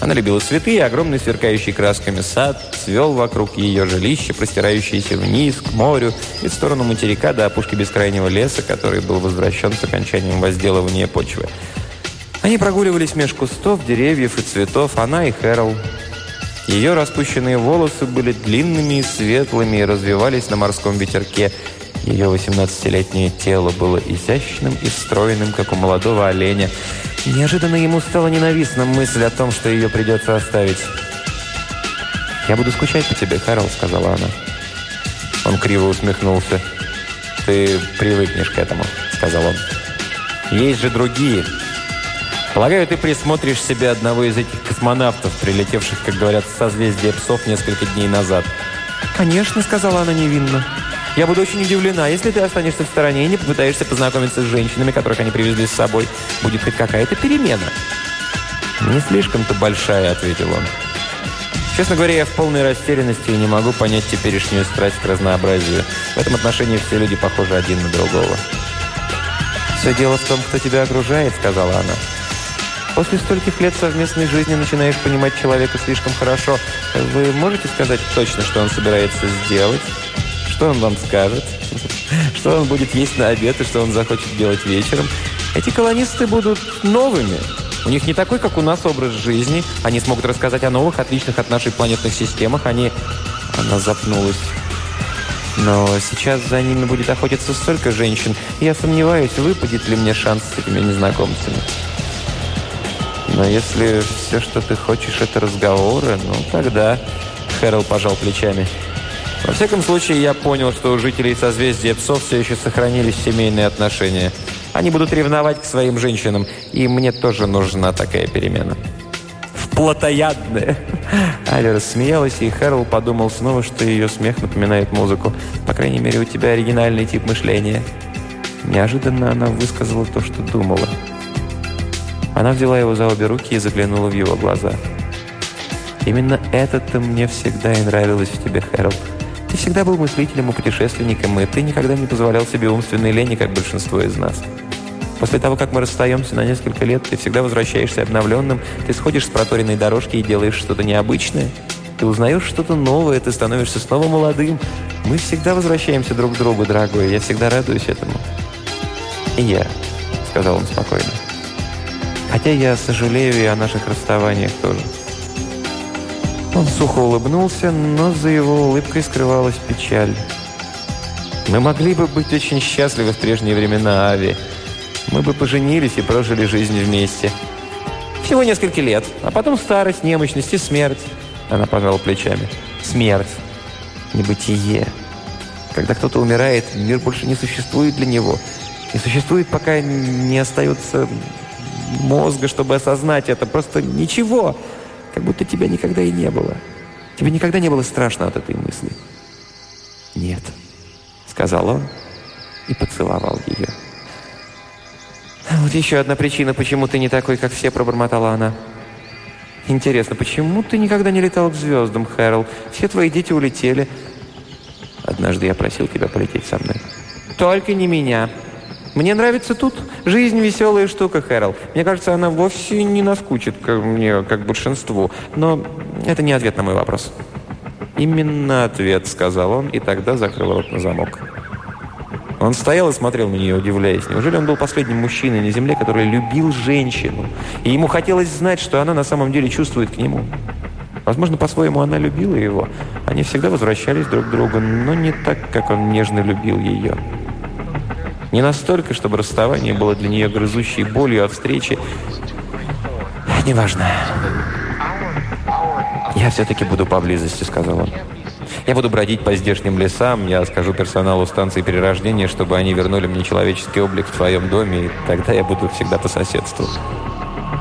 Она любила цветы, и огромный сверкающий красками сад свел вокруг ее жилища, простирающиеся вниз, к морю и в сторону материка до опушки бескрайнего леса, который был возвращен с окончанием возделывания почвы. Они прогуливались меж кустов, деревьев и цветов, она и Хэрол. Ее распущенные волосы были длинными и светлыми и развивались на морском ветерке. Ее 18-летнее тело было изящным и стройным, как у молодого оленя. Неожиданно ему стала ненавистна мысль о том, что ее придется оставить. «Я буду скучать по тебе, Карл», — сказала она. Он криво усмехнулся. «Ты привыкнешь к этому», — сказал он. «Есть же другие. Полагаю, ты присмотришь себе одного из этих космонавтов, прилетевших, как говорят, с созвездия псов несколько дней назад. «Конечно», — сказала она невинно. «Я буду очень удивлена, если ты останешься в стороне и не попытаешься познакомиться с женщинами, которых они привезли с собой. Будет хоть какая-то перемена». «Не слишком-то большая», — ответил он. Честно говоря, я в полной растерянности и не могу понять теперешнюю страсть к разнообразию. В этом отношении все люди похожи один на другого. «Все дело в том, кто тебя окружает», — сказала она. После стольких лет совместной жизни начинаешь понимать человека слишком хорошо. Вы можете сказать точно, что он собирается сделать? Что он вам скажет? Что он будет есть на обед и что он захочет делать вечером? Эти колонисты будут новыми. У них не такой, как у нас, образ жизни. Они смогут рассказать о новых, отличных от нашей планетных системах. Они... Она запнулась. Но сейчас за ними будет охотиться столько женщин. Я сомневаюсь, выпадет ли мне шанс с этими незнакомцами. Но если все, что ты хочешь, это разговоры, ну тогда...» Хэрол пожал плечами. «Во всяком случае, я понял, что у жителей созвездия псов все еще сохранились семейные отношения. Они будут ревновать к своим женщинам, и мне тоже нужна такая перемена». «В плотоядные!» Аля рассмеялась, и Хэрол подумал снова, что ее смех напоминает музыку. «По крайней мере, у тебя оригинальный тип мышления». Неожиданно она высказала то, что думала. Она взяла его за обе руки и заглянула в его глаза. «Именно это-то мне всегда и нравилось в тебе, Хэрол. Ты всегда был мыслителем и путешественником, и ты никогда не позволял себе умственной лени, как большинство из нас. После того, как мы расстаемся на несколько лет, ты всегда возвращаешься обновленным, ты сходишь с проторенной дорожки и делаешь что-то необычное. Ты узнаешь что-то новое, ты становишься снова молодым. Мы всегда возвращаемся друг к другу, дорогой, я всегда радуюсь этому». «И я», — сказал он спокойно. Хотя я сожалею и о наших расставаниях тоже. Он сухо улыбнулся, но за его улыбкой скрывалась печаль. Мы могли бы быть очень счастливы в прежние времена, Ави. Мы бы поженились и прожили жизнь вместе. Всего несколько лет, а потом старость, немощность и смерть. Она пожала плечами. Смерть. Небытие. Когда кто-то умирает, мир больше не существует для него. Не существует, пока не остается мозга, чтобы осознать это. Просто ничего. Как будто тебя никогда и не было. Тебе никогда не было страшно от этой мысли. «Нет», — сказал он и поцеловал ее. «Вот еще одна причина, почему ты не такой, как все», — пробормотала она. «Интересно, почему ты никогда не летал к звездам, Хэрол? Все твои дети улетели». «Однажды я просил тебя полететь со мной». «Только не меня», мне нравится тут. Жизнь веселая штука, Хэрол. Мне кажется, она вовсе не наскучит как мне, как большинству. Но это не ответ на мой вопрос. «Именно ответ», — сказал он, и тогда закрыл рот на замок. Он стоял и смотрел на нее, удивляясь. Неужели он был последним мужчиной на земле, который любил женщину? И ему хотелось знать, что она на самом деле чувствует к нему. Возможно, по-своему она любила его. Они всегда возвращались друг к другу, но не так, как он нежно любил ее. Не настолько, чтобы расставание было для нее грызущей болью, а встречи... «Неважно. Я все-таки буду поблизости», — сказал он. Я буду бродить по здешним лесам, я скажу персоналу станции перерождения, чтобы они вернули мне человеческий облик в твоем доме, и тогда я буду всегда по соседству.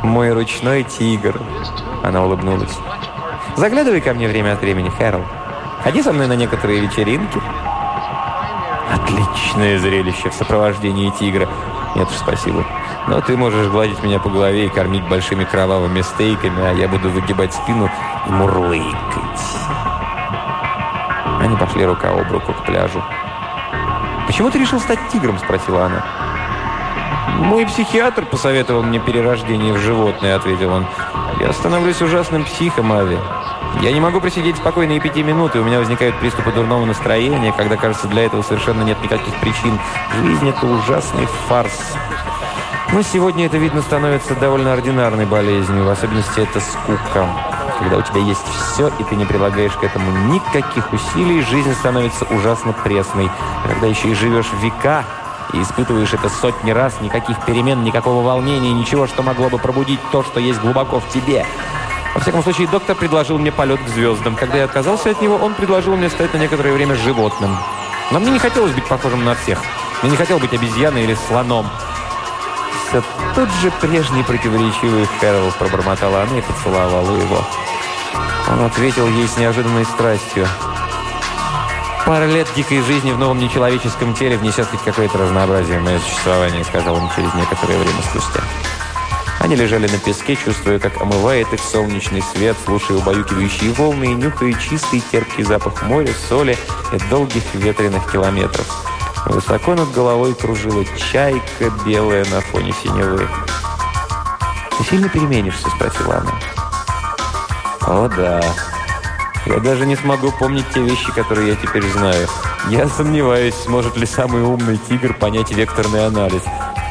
Мой ручной тигр. Она улыбнулась. Заглядывай ко мне время от времени, Хэрол. Ходи со мной на некоторые вечеринки. Отличное зрелище в сопровождении тигра. Нет уж, спасибо. Но ты можешь гладить меня по голове и кормить большими кровавыми стейками, а я буду выгибать спину и мурлыкать. Они пошли рука об руку к пляжу. «Почему ты решил стать тигром?» – спросила она. «Мой психиатр посоветовал мне перерождение в животное», – ответил он. «Я становлюсь ужасным психом, Ави. Я не могу просидеть спокойно и пяти минут, и у меня возникают приступы дурного настроения, когда, кажется, для этого совершенно нет никаких причин. Жизнь – это ужасный фарс. Но сегодня это, видно, становится довольно ординарной болезнью, в особенности это скука. Когда у тебя есть все, и ты не прилагаешь к этому никаких усилий, жизнь становится ужасно пресной. когда еще и живешь века, и испытываешь это сотни раз, никаких перемен, никакого волнения, ничего, что могло бы пробудить то, что есть глубоко в тебе. Во всяком случае, доктор предложил мне полет к звездам. Когда я отказался от него, он предложил мне стать на некоторое время животным. Но мне не хотелось быть похожим на всех. Мне не хотел быть обезьяной или слоном. Все тот же прежний противоречивый Хэрол пробормотала она и поцеловала его. Он ответил ей с неожиданной страстью. «Пара лет дикой жизни в новом нечеловеческом теле внесет хоть какое-то разнообразие в мое существование», сказал он через некоторое время спустя. Они лежали на песке, чувствуя, как омывает их солнечный свет, слушая убаюкивающие волны и нюхая чистый терпкий запах моря, соли и долгих ветреных километров. Высоко над головой кружила чайка, белая на фоне синевы. «Ты сильно переменишься?» – спросила она. «О, да. Я даже не смогу помнить те вещи, которые я теперь знаю. Я сомневаюсь, сможет ли самый умный тигр понять векторный анализ.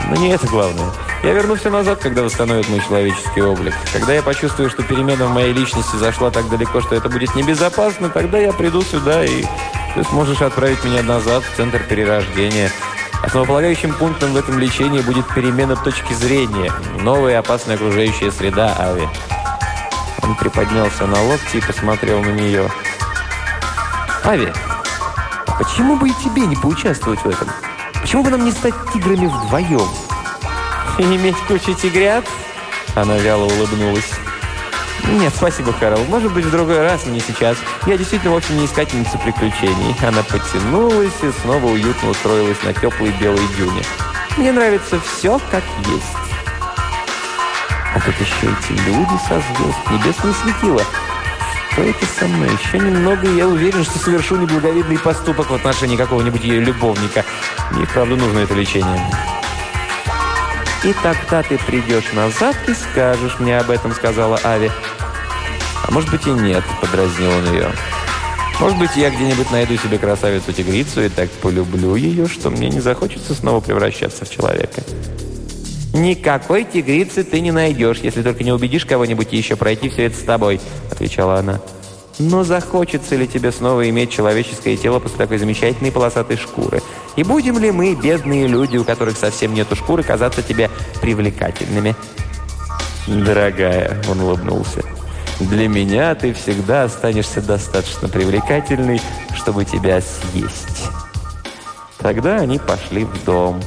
Но не это главное. Я верну все назад, когда восстановят мой человеческий облик. Когда я почувствую, что перемена в моей личности зашла так далеко, что это будет небезопасно, тогда я приду сюда, и ты сможешь отправить меня назад в центр перерождения. Основополагающим пунктом в этом лечении будет перемена точки зрения, новая опасная окружающая среда Ави. Он приподнялся на локти и посмотрел на нее. «Ави, почему бы и тебе не поучаствовать в этом? Почему бы нам не стать тиграми вдвоем?» и иметь кучу тигрят?» Она вяло улыбнулась. «Нет, спасибо, Карл. Может быть, в другой раз, но не сейчас. Я действительно вовсе не искательница приключений». Она потянулась и снова уютно устроилась на теплой белой дюне. «Мне нравится все, как есть». А тут еще эти люди со звезд, небесное светило. Что это со мной? Еще немного, и я уверен, что совершу неблаговидный поступок в отношении какого-нибудь ее любовника. Мне, правда, нужно это лечение. «И тогда ты придешь назад и скажешь мне об этом», — сказала Ави. «А может быть и нет», — подразнил он ее. «Может быть, я где-нибудь найду себе красавицу-тигрицу и так полюблю ее, что мне не захочется снова превращаться в человека». «Никакой тигрицы ты не найдешь, если только не убедишь кого-нибудь еще пройти все это с тобой», — отвечала она. Но захочется ли тебе снова иметь человеческое тело после такой замечательной полосатой шкуры? И будем ли мы, бедные люди, у которых совсем нету шкуры, казаться тебе привлекательными? Дорогая, он улыбнулся, для меня ты всегда останешься достаточно привлекательной, чтобы тебя съесть. Тогда они пошли в дом.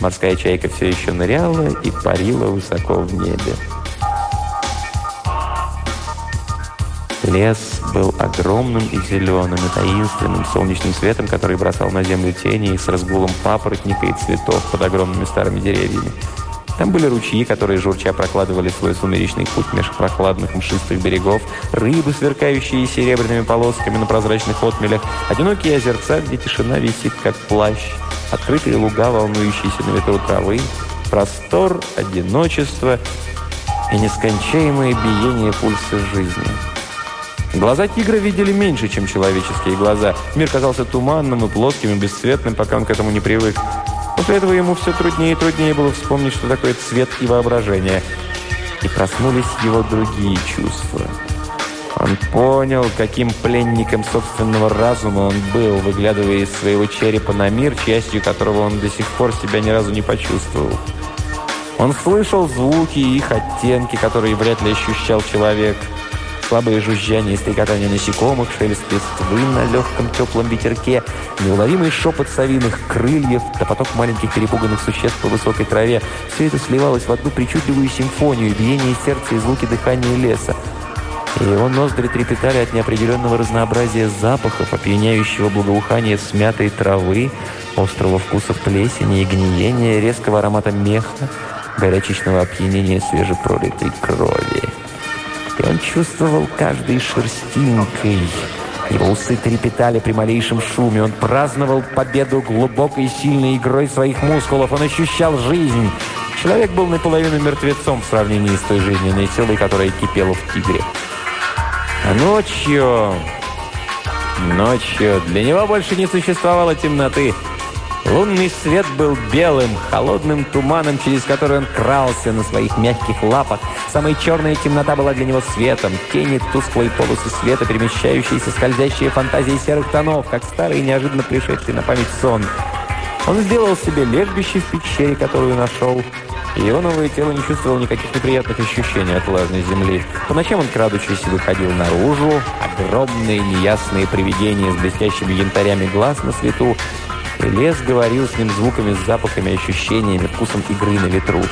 Морская чайка все еще ныряла и парила высоко в небе. Лес был огромным и зеленым, и таинственным солнечным светом, который бросал на землю тени с разгулом папоротника и цветов под огромными старыми деревьями. Там были ручьи, которые журча прокладывали свой сумеречный путь меж прохладных мшистых берегов, рыбы, сверкающие серебряными полосками на прозрачных отмелях, одинокие озерца, где тишина висит, как плащ, открытые луга, волнующиеся на ветру травы, простор, одиночество и нескончаемое биение пульса жизни. Глаза тигра видели меньше, чем человеческие глаза. Мир казался туманным и плоским и бесцветным, пока он к этому не привык. После этого ему все труднее и труднее было вспомнить, что такое цвет и воображение. И проснулись его другие чувства. Он понял, каким пленником собственного разума он был, выглядывая из своего черепа на мир, частью которого он до сих пор себя ни разу не почувствовал. Он слышал звуки и их оттенки, которые вряд ли ощущал человек – слабое жужжание и стрекотание насекомых, шелест листвы на легком теплом ветерке, неуловимый шепот совиных крыльев, да поток маленьких перепуганных существ по высокой траве. Все это сливалось в одну причудливую симфонию, биение сердца и звуки дыхания леса. И его ноздри трепетали от неопределенного разнообразия запахов, опьяняющего благоухания смятой травы, острого вкуса плесени и гниения, резкого аромата меха, горячечного опьянения свежепролитой крови. И он чувствовал каждой шерстинкой. Его усы трепетали при малейшем шуме. Он праздновал победу глубокой сильной игрой своих мускулов. Он ощущал жизнь. Человек был наполовину мертвецом в сравнении с той жизненной силой, которая кипела в тигре. А ночью... Ночью для него больше не существовало темноты. Лунный свет был белым, холодным туманом, через который он крался на своих мягких лапах. Самая черная темнота была для него светом. Тени тусклой полосы света, перемещающиеся, скользящие фантазии серых тонов, как старый неожиданно пришедший на память сон. Он сделал себе лежбище в пещере, которую нашел. Его новое тело не чувствовало никаких неприятных ощущений от влажной земли. По ночам он, крадучись, выходил наружу. Огромные неясные привидения с блестящими янтарями глаз на свету лес говорил с ним звуками, запахами, ощущениями, вкусом игры на ветру.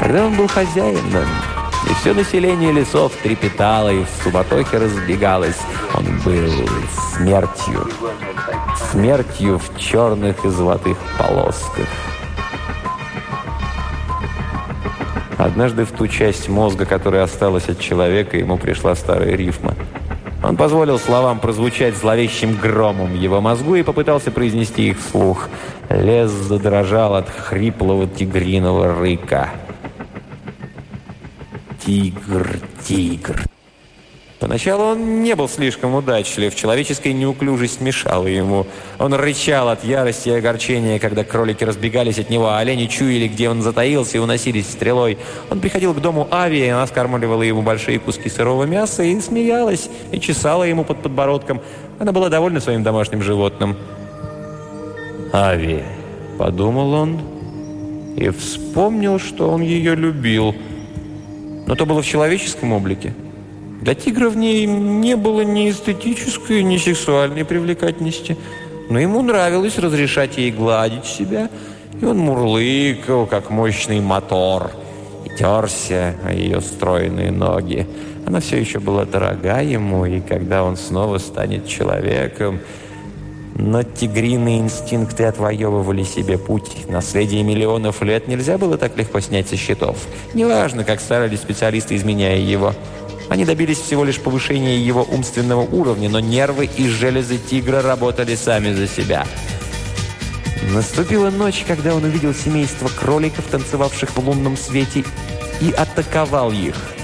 Когда он был хозяином, и все население лесов трепетало и в суматохе разбегалось, он был смертью. Смертью в черных и золотых полосках. Однажды в ту часть мозга, которая осталась от человека, ему пришла старая рифма – он позволил словам прозвучать зловещим громом его мозгу и попытался произнести их вслух. Лес задрожал от хриплого тигриного рыка. «Тигр, тигр, Поначалу он не был слишком удачлив, человеческая неуклюжесть мешала ему. Он рычал от ярости и огорчения, когда кролики разбегались от него, а олени чуяли, где он затаился и уносились стрелой. Он приходил к дому Ави, и она скармливала ему большие куски сырого мяса и смеялась, и чесала ему под подбородком. Она была довольна своим домашним животным. «Ави», — подумал он, и вспомнил, что он ее любил. Но то было в человеческом облике. Для тигра в ней не было ни эстетической, ни сексуальной привлекательности, но ему нравилось разрешать ей гладить себя, и он мурлыкал, как мощный мотор, и терся о ее стройные ноги. Она все еще была дорога ему, и когда он снова станет человеком... Но тигриные инстинкты отвоевывали себе путь. Наследие миллионов лет нельзя было так легко снять со счетов. Неважно, как старались специалисты, изменяя его. Они добились всего лишь повышения его умственного уровня, но нервы и железы тигра работали сами за себя. Наступила ночь, когда он увидел семейство кроликов, танцевавших в лунном свете, и атаковал их –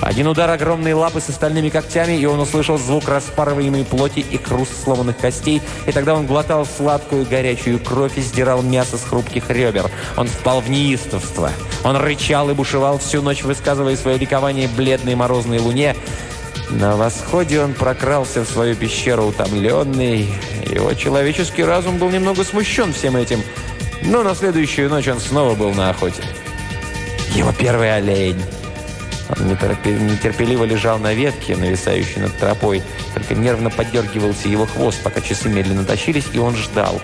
один удар огромной лапы с остальными когтями, и он услышал звук распарываемой плоти и хруст сломанных костей, и тогда он глотал сладкую горячую кровь и сдирал мясо с хрупких ребер. Он впал в неистовство. Он рычал и бушевал всю ночь, высказывая свое ликование бледной морозной луне. На восходе он прокрался в свою пещеру утомленный. Его человеческий разум был немного смущен всем этим. Но на следующую ночь он снова был на охоте. Его первый олень. Он нетерпеливо лежал на ветке, нависающей над тропой. Только нервно поддергивался его хвост, пока часы медленно тащились, и он ждал.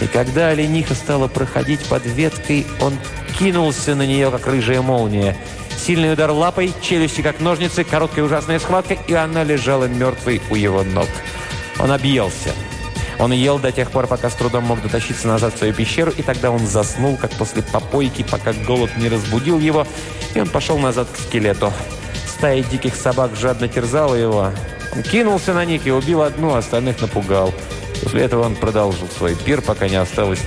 И когда олениха стала проходить под веткой, он кинулся на нее, как рыжая молния. Сильный удар лапой, челюсти как ножницы, короткая ужасная схватка, и она лежала мертвой у его ног. Он объелся. Он ел до тех пор, пока с трудом мог дотащиться назад в свою пещеру, и тогда он заснул, как после попойки, пока голод не разбудил его, и он пошел назад к скелету. Стая диких собак жадно терзала его. Он кинулся на них и убил одну, а остальных напугал. После этого он продолжил свой пир, пока не осталось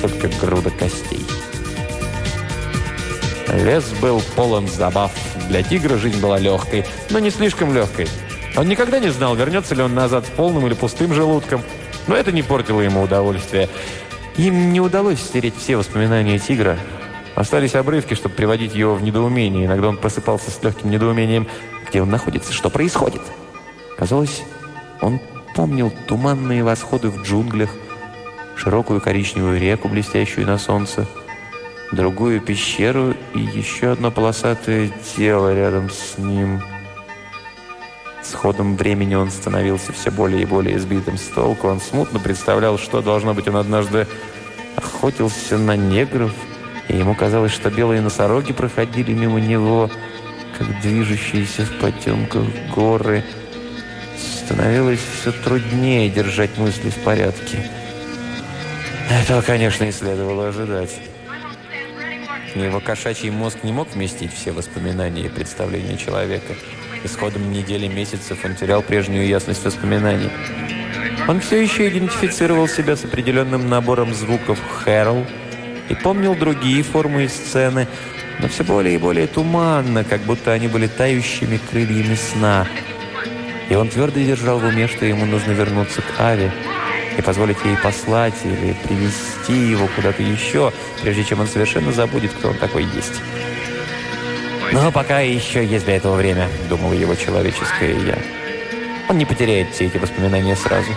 только груда костей. Лес был полон забав. Для тигра жизнь была легкой, но не слишком легкой. Он никогда не знал, вернется ли он назад с полным или пустым желудком. Но это не портило ему удовольствия. Им не удалось стереть все воспоминания тигра. Остались обрывки, чтобы приводить его в недоумение. Иногда он просыпался с легким недоумением, где он находится, что происходит. Казалось, он помнил туманные восходы в джунглях, широкую коричневую реку, блестящую на солнце, другую пещеру и еще одно полосатое тело рядом с ним – С ходом времени он становился все более и более избитым с толку. Он смутно представлял, что, должно быть, он однажды охотился на негров, и ему казалось, что белые носороги проходили мимо него, как движущиеся в потемках горы. Становилось все труднее держать мысли в порядке. Этого, конечно, и следовало ожидать. Его кошачий мозг не мог вместить все воспоминания и представления человека. Исходом недели месяцев он терял прежнюю ясность воспоминаний. Он все еще идентифицировал себя с определенным набором звуков «Хэрол» и помнил другие формы и сцены, но все более и более туманно, как будто они были тающими крыльями сна. И он твердо держал в уме, что ему нужно вернуться к Аве и позволить ей послать или привести его куда-то еще, прежде чем он совершенно забудет, кто он такой есть. Но пока еще есть для этого время, думал его человеческое «я». Он не потеряет все эти воспоминания сразу.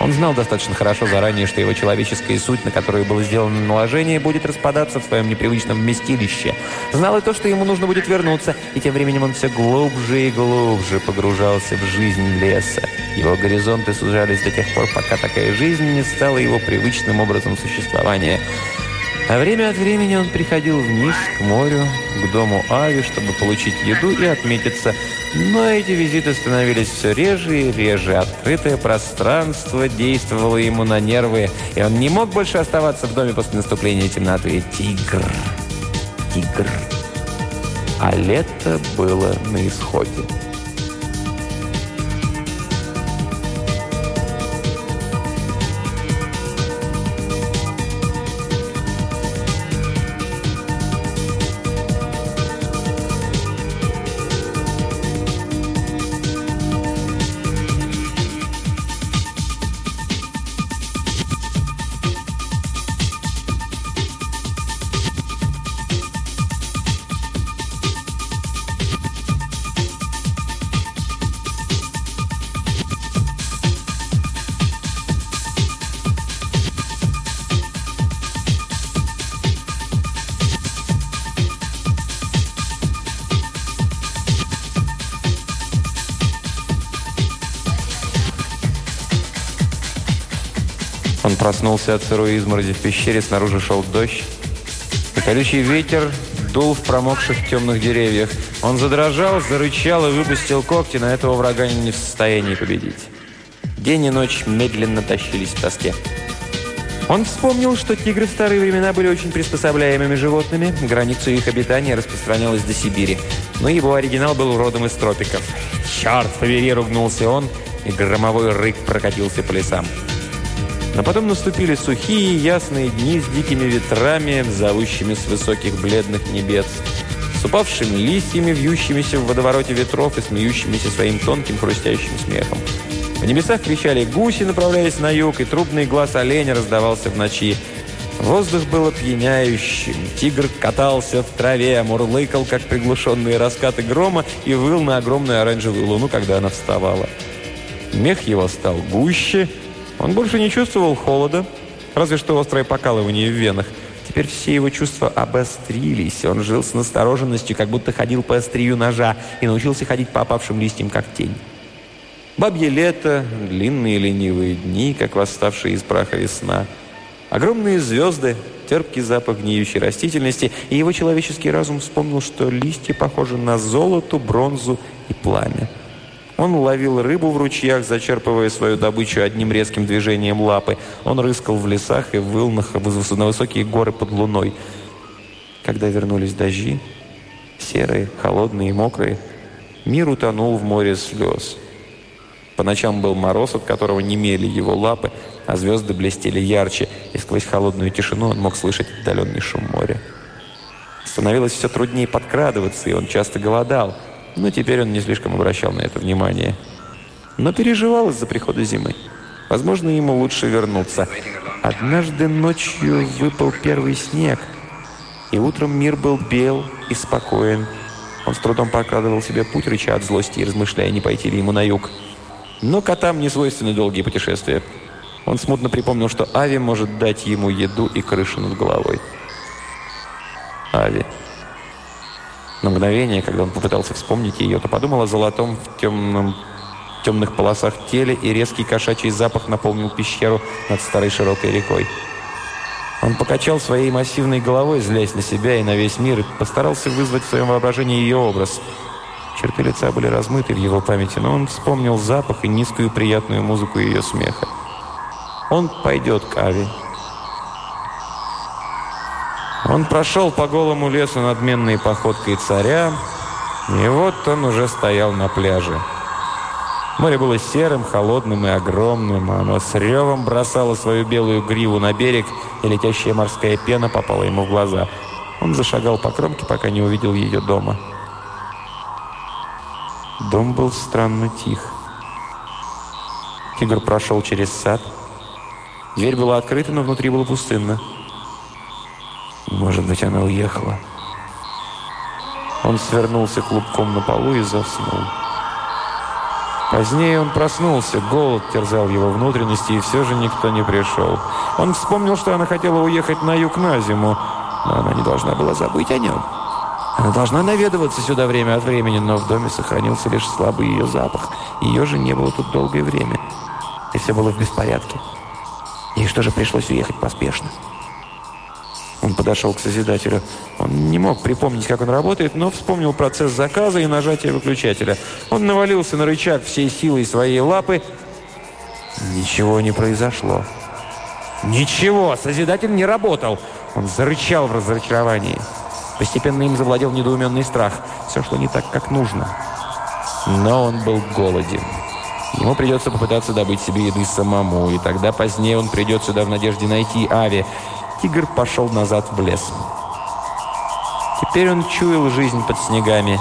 Он знал достаточно хорошо заранее, что его человеческая суть, на которую было сделано наложение, будет распадаться в своем непривычном вместилище. Знал и то, что ему нужно будет вернуться, и тем временем он все глубже и глубже погружался в жизнь леса. Его горизонты сужались до тех пор, пока такая жизнь не стала его привычным образом существования. А время от времени он приходил вниз, к морю, к дому Ави, чтобы получить еду и отметиться. Но эти визиты становились все реже и реже. Открытое пространство действовало ему на нервы, и он не мог больше оставаться в доме после наступления темноты. Тигр, тигр. А лето было на исходе. Проснулся от сырой изморози в пещере, снаружи шел дождь. И колючий ветер дул в промокших темных деревьях. Он задрожал, зарычал и выпустил когти, но этого врага не в состоянии победить. День и ночь медленно тащились в тоске. Он вспомнил, что тигры в старые времена были очень приспособляемыми животными. Границу их обитания распространялась до Сибири. Но его оригинал был родом из тропиков. «Черт побери!» – ругнулся он, и громовой рык прокатился по лесам. Но потом наступили сухие, ясные дни с дикими ветрами, зовущими с высоких бледных небес, с упавшими листьями, вьющимися в водовороте ветров и смеющимися своим тонким хрустящим смехом. В небесах кричали гуси, направляясь на юг, и трубный глаз оленя раздавался в ночи. Воздух был опьяняющим. Тигр катался в траве, мурлыкал, как приглушенные раскаты грома, и выл на огромную оранжевую луну, когда она вставала. Мех его стал гуще – он больше не чувствовал холода, разве что острое покалывание в венах. Теперь все его чувства обострились. Он жил с настороженностью, как будто ходил по острию ножа и научился ходить по опавшим листьям, как тень. Бабье лето, длинные ленивые дни, как восставшие из праха весна. Огромные звезды, терпкий запах гниющей растительности, и его человеческий разум вспомнил, что листья похожи на золото, бронзу и пламя. Он ловил рыбу в ручьях, зачерпывая свою добычу одним резким движением лапы. Он рыскал в лесах и выл на, на высокие горы под луной. Когда вернулись дожди, серые, холодные и мокрые, мир утонул в море слез. По ночам был мороз, от которого немели его лапы, а звезды блестели ярче, и сквозь холодную тишину он мог слышать отдаленный шум моря. Становилось все труднее подкрадываться, и он часто голодал – но теперь он не слишком обращал на это внимание. Но переживал из-за прихода зимы. Возможно, ему лучше вернуться. Однажды ночью выпал первый снег, и утром мир был бел и спокоен. Он с трудом прокладывал себе путь, рыча от злости и размышляя, не пойти ли ему на юг. Но котам не свойственны долгие путешествия. Он смутно припомнил, что Ави может дать ему еду и крышу над головой. Ави. На мгновение, когда он попытался вспомнить ее, то подумал о золотом в темном, темных полосах теле, и резкий кошачий запах наполнил пещеру над старой широкой рекой. Он покачал своей массивной головой, злясь на себя и на весь мир, и постарался вызвать в своем воображении ее образ. Черты лица были размыты в его памяти, но он вспомнил запах и низкую приятную музыку ее смеха. Он пойдет к Ави. Он прошел по голому лесу надменной походкой царя, и вот он уже стоял на пляже. Море было серым, холодным и огромным, а оно с ревом бросало свою белую гриву на берег, и летящая морская пена попала ему в глаза. Он зашагал по кромке, пока не увидел ее дома. Дом был странно тих. Тигр прошел через сад. Дверь была открыта, но внутри было пустынно. Может быть, она уехала. Он свернулся клубком на полу и заснул. Позднее он проснулся, голод терзал его внутренности, и все же никто не пришел. Он вспомнил, что она хотела уехать на юг на зиму, но она не должна была забыть о нем. Она должна наведываться сюда время от времени, но в доме сохранился лишь слабый ее запах. Ее же не было тут долгое время. И все было в беспорядке. Ей что же пришлось уехать поспешно? Он подошел к Созидателю. Он не мог припомнить, как он работает, но вспомнил процесс заказа и нажатия выключателя. Он навалился на рычаг всей силой своей лапы. Ничего не произошло. Ничего! Созидатель не работал! Он зарычал в разочаровании. Постепенно им завладел недоуменный страх. Все шло не так, как нужно. Но он был голоден. Ему придется попытаться добыть себе еды самому, и тогда позднее он придет сюда в надежде найти Ави. Тигр пошел назад в лес. Теперь он чуял жизнь под снегами.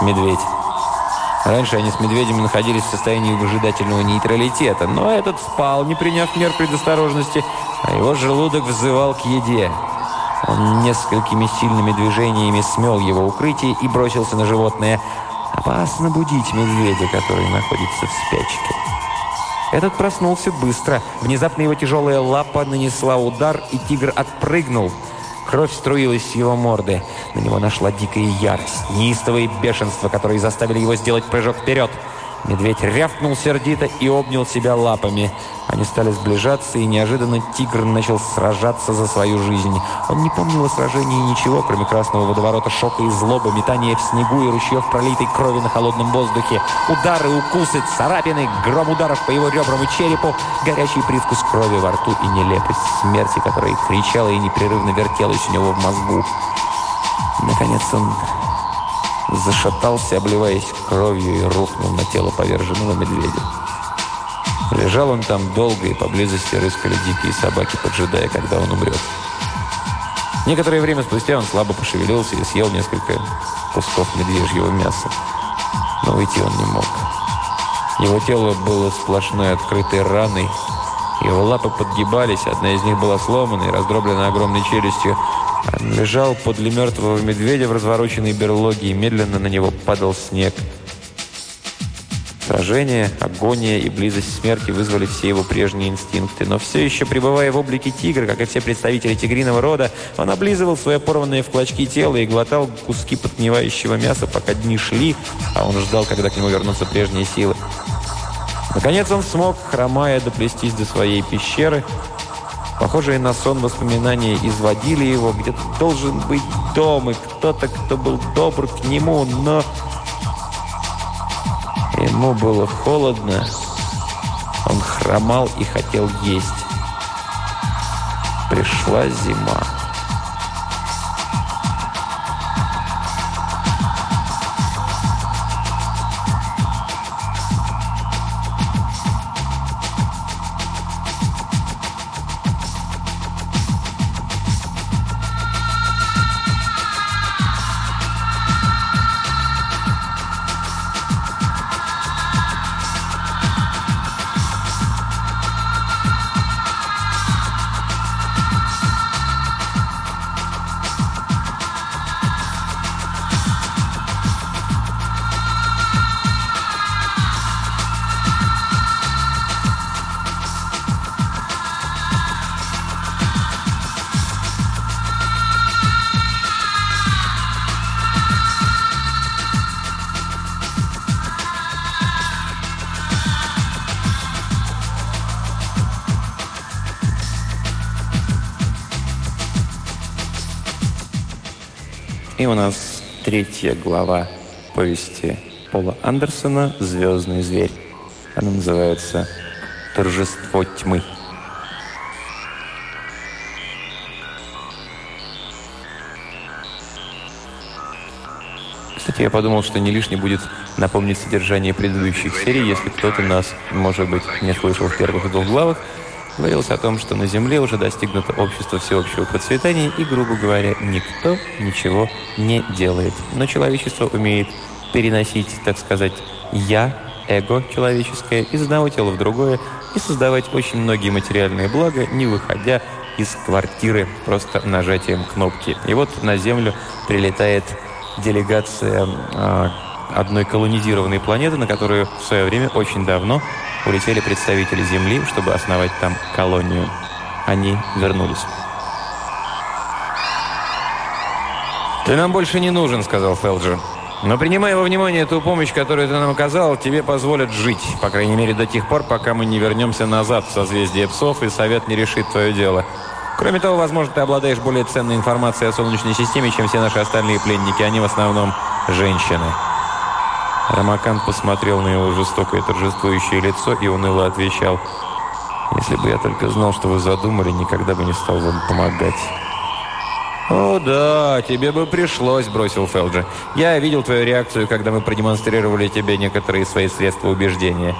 Медведь. Раньше они с медведями находились в состоянии выжидательного нейтралитета, но этот спал, не приняв мер предосторожности, а его желудок взывал к еде. Он несколькими сильными движениями смел его укрытие и бросился на животное. Опасно будить медведя, который находится в спячке. Этот проснулся быстро. Внезапно его тяжелая лапа нанесла удар, и тигр отпрыгнул. Кровь струилась с его морды. На него нашла дикая ярость, неистовое бешенство, которые заставили его сделать прыжок вперед. Медведь рявкнул сердито и обнял себя лапами. Они стали сближаться, и неожиданно тигр начал сражаться за свою жизнь. Он не помнил о сражении ничего, кроме красного водоворота шока и злобы, метания в снегу и ручьев пролитой крови на холодном воздухе. Удары, укусы, царапины, гром ударов по его ребрам и черепу, горячий привкус крови во рту и нелепость смерти, которая кричала и непрерывно вертелась у него в мозгу. Наконец он зашатался, обливаясь кровью, и рухнул на тело поверженного медведя. Лежал он там долго, и поблизости рыскали дикие собаки, поджидая, когда он умрет. Некоторое время спустя он слабо пошевелился и съел несколько кусков медвежьего мяса. Но уйти он не мог. Его тело было сплошной открытой раной, его лапы подгибались, одна из них была сломана и раздроблена огромной челюстью. Лежал подле мертвого медведя в развороченной берлоге, и медленно на него падал снег. Сражение, агония и близость смерти вызвали все его прежние инстинкты. Но все еще, пребывая в облике тигра, как и все представители тигриного рода, он облизывал свое порванное в клочки тело и глотал куски подгнивающего мяса, пока дни шли, а он ждал, когда к нему вернутся прежние силы. Наконец он смог, хромая, доплестись до своей пещеры – Похожие на сон воспоминания изводили его. Где-то должен быть дом и кто-то, кто был добр к нему, но... Ему было холодно. Он хромал и хотел есть. Пришла зима. И у нас третья глава повести Пола Андерсона «Звездный зверь». Она называется «Торжество тьмы». Кстати, я подумал, что не лишне будет напомнить содержание предыдущих серий, если кто-то нас, может быть, не слышал в первых двух главах, говорилось о том, что на Земле уже достигнуто общество всеобщего процветания, и, грубо говоря, никто ничего не делает. Но человечество умеет переносить, так сказать, «я», эго человеческое из одного тела в другое и создавать очень многие материальные блага, не выходя из квартиры просто нажатием кнопки. И вот на Землю прилетает делегация э, одной колонизированной планеты, на которую в свое время очень давно улетели представители Земли, чтобы основать там колонию. Они вернулись. «Ты нам больше не нужен», — сказал Фелджер. «Но принимая во внимание ту помощь, которую ты нам оказал, тебе позволят жить, по крайней мере до тех пор, пока мы не вернемся назад в созвездие псов, и Совет не решит твое дело. Кроме того, возможно, ты обладаешь более ценной информацией о Солнечной системе, чем все наши остальные пленники. Они в основном женщины». Рамакан посмотрел на его жестокое торжествующее лицо и уныло отвечал, «Если бы я только знал, что вы задумали, никогда бы не стал вам помогать». «О, да, тебе бы пришлось», — бросил Фелджи. «Я видел твою реакцию, когда мы продемонстрировали тебе некоторые свои средства убеждения.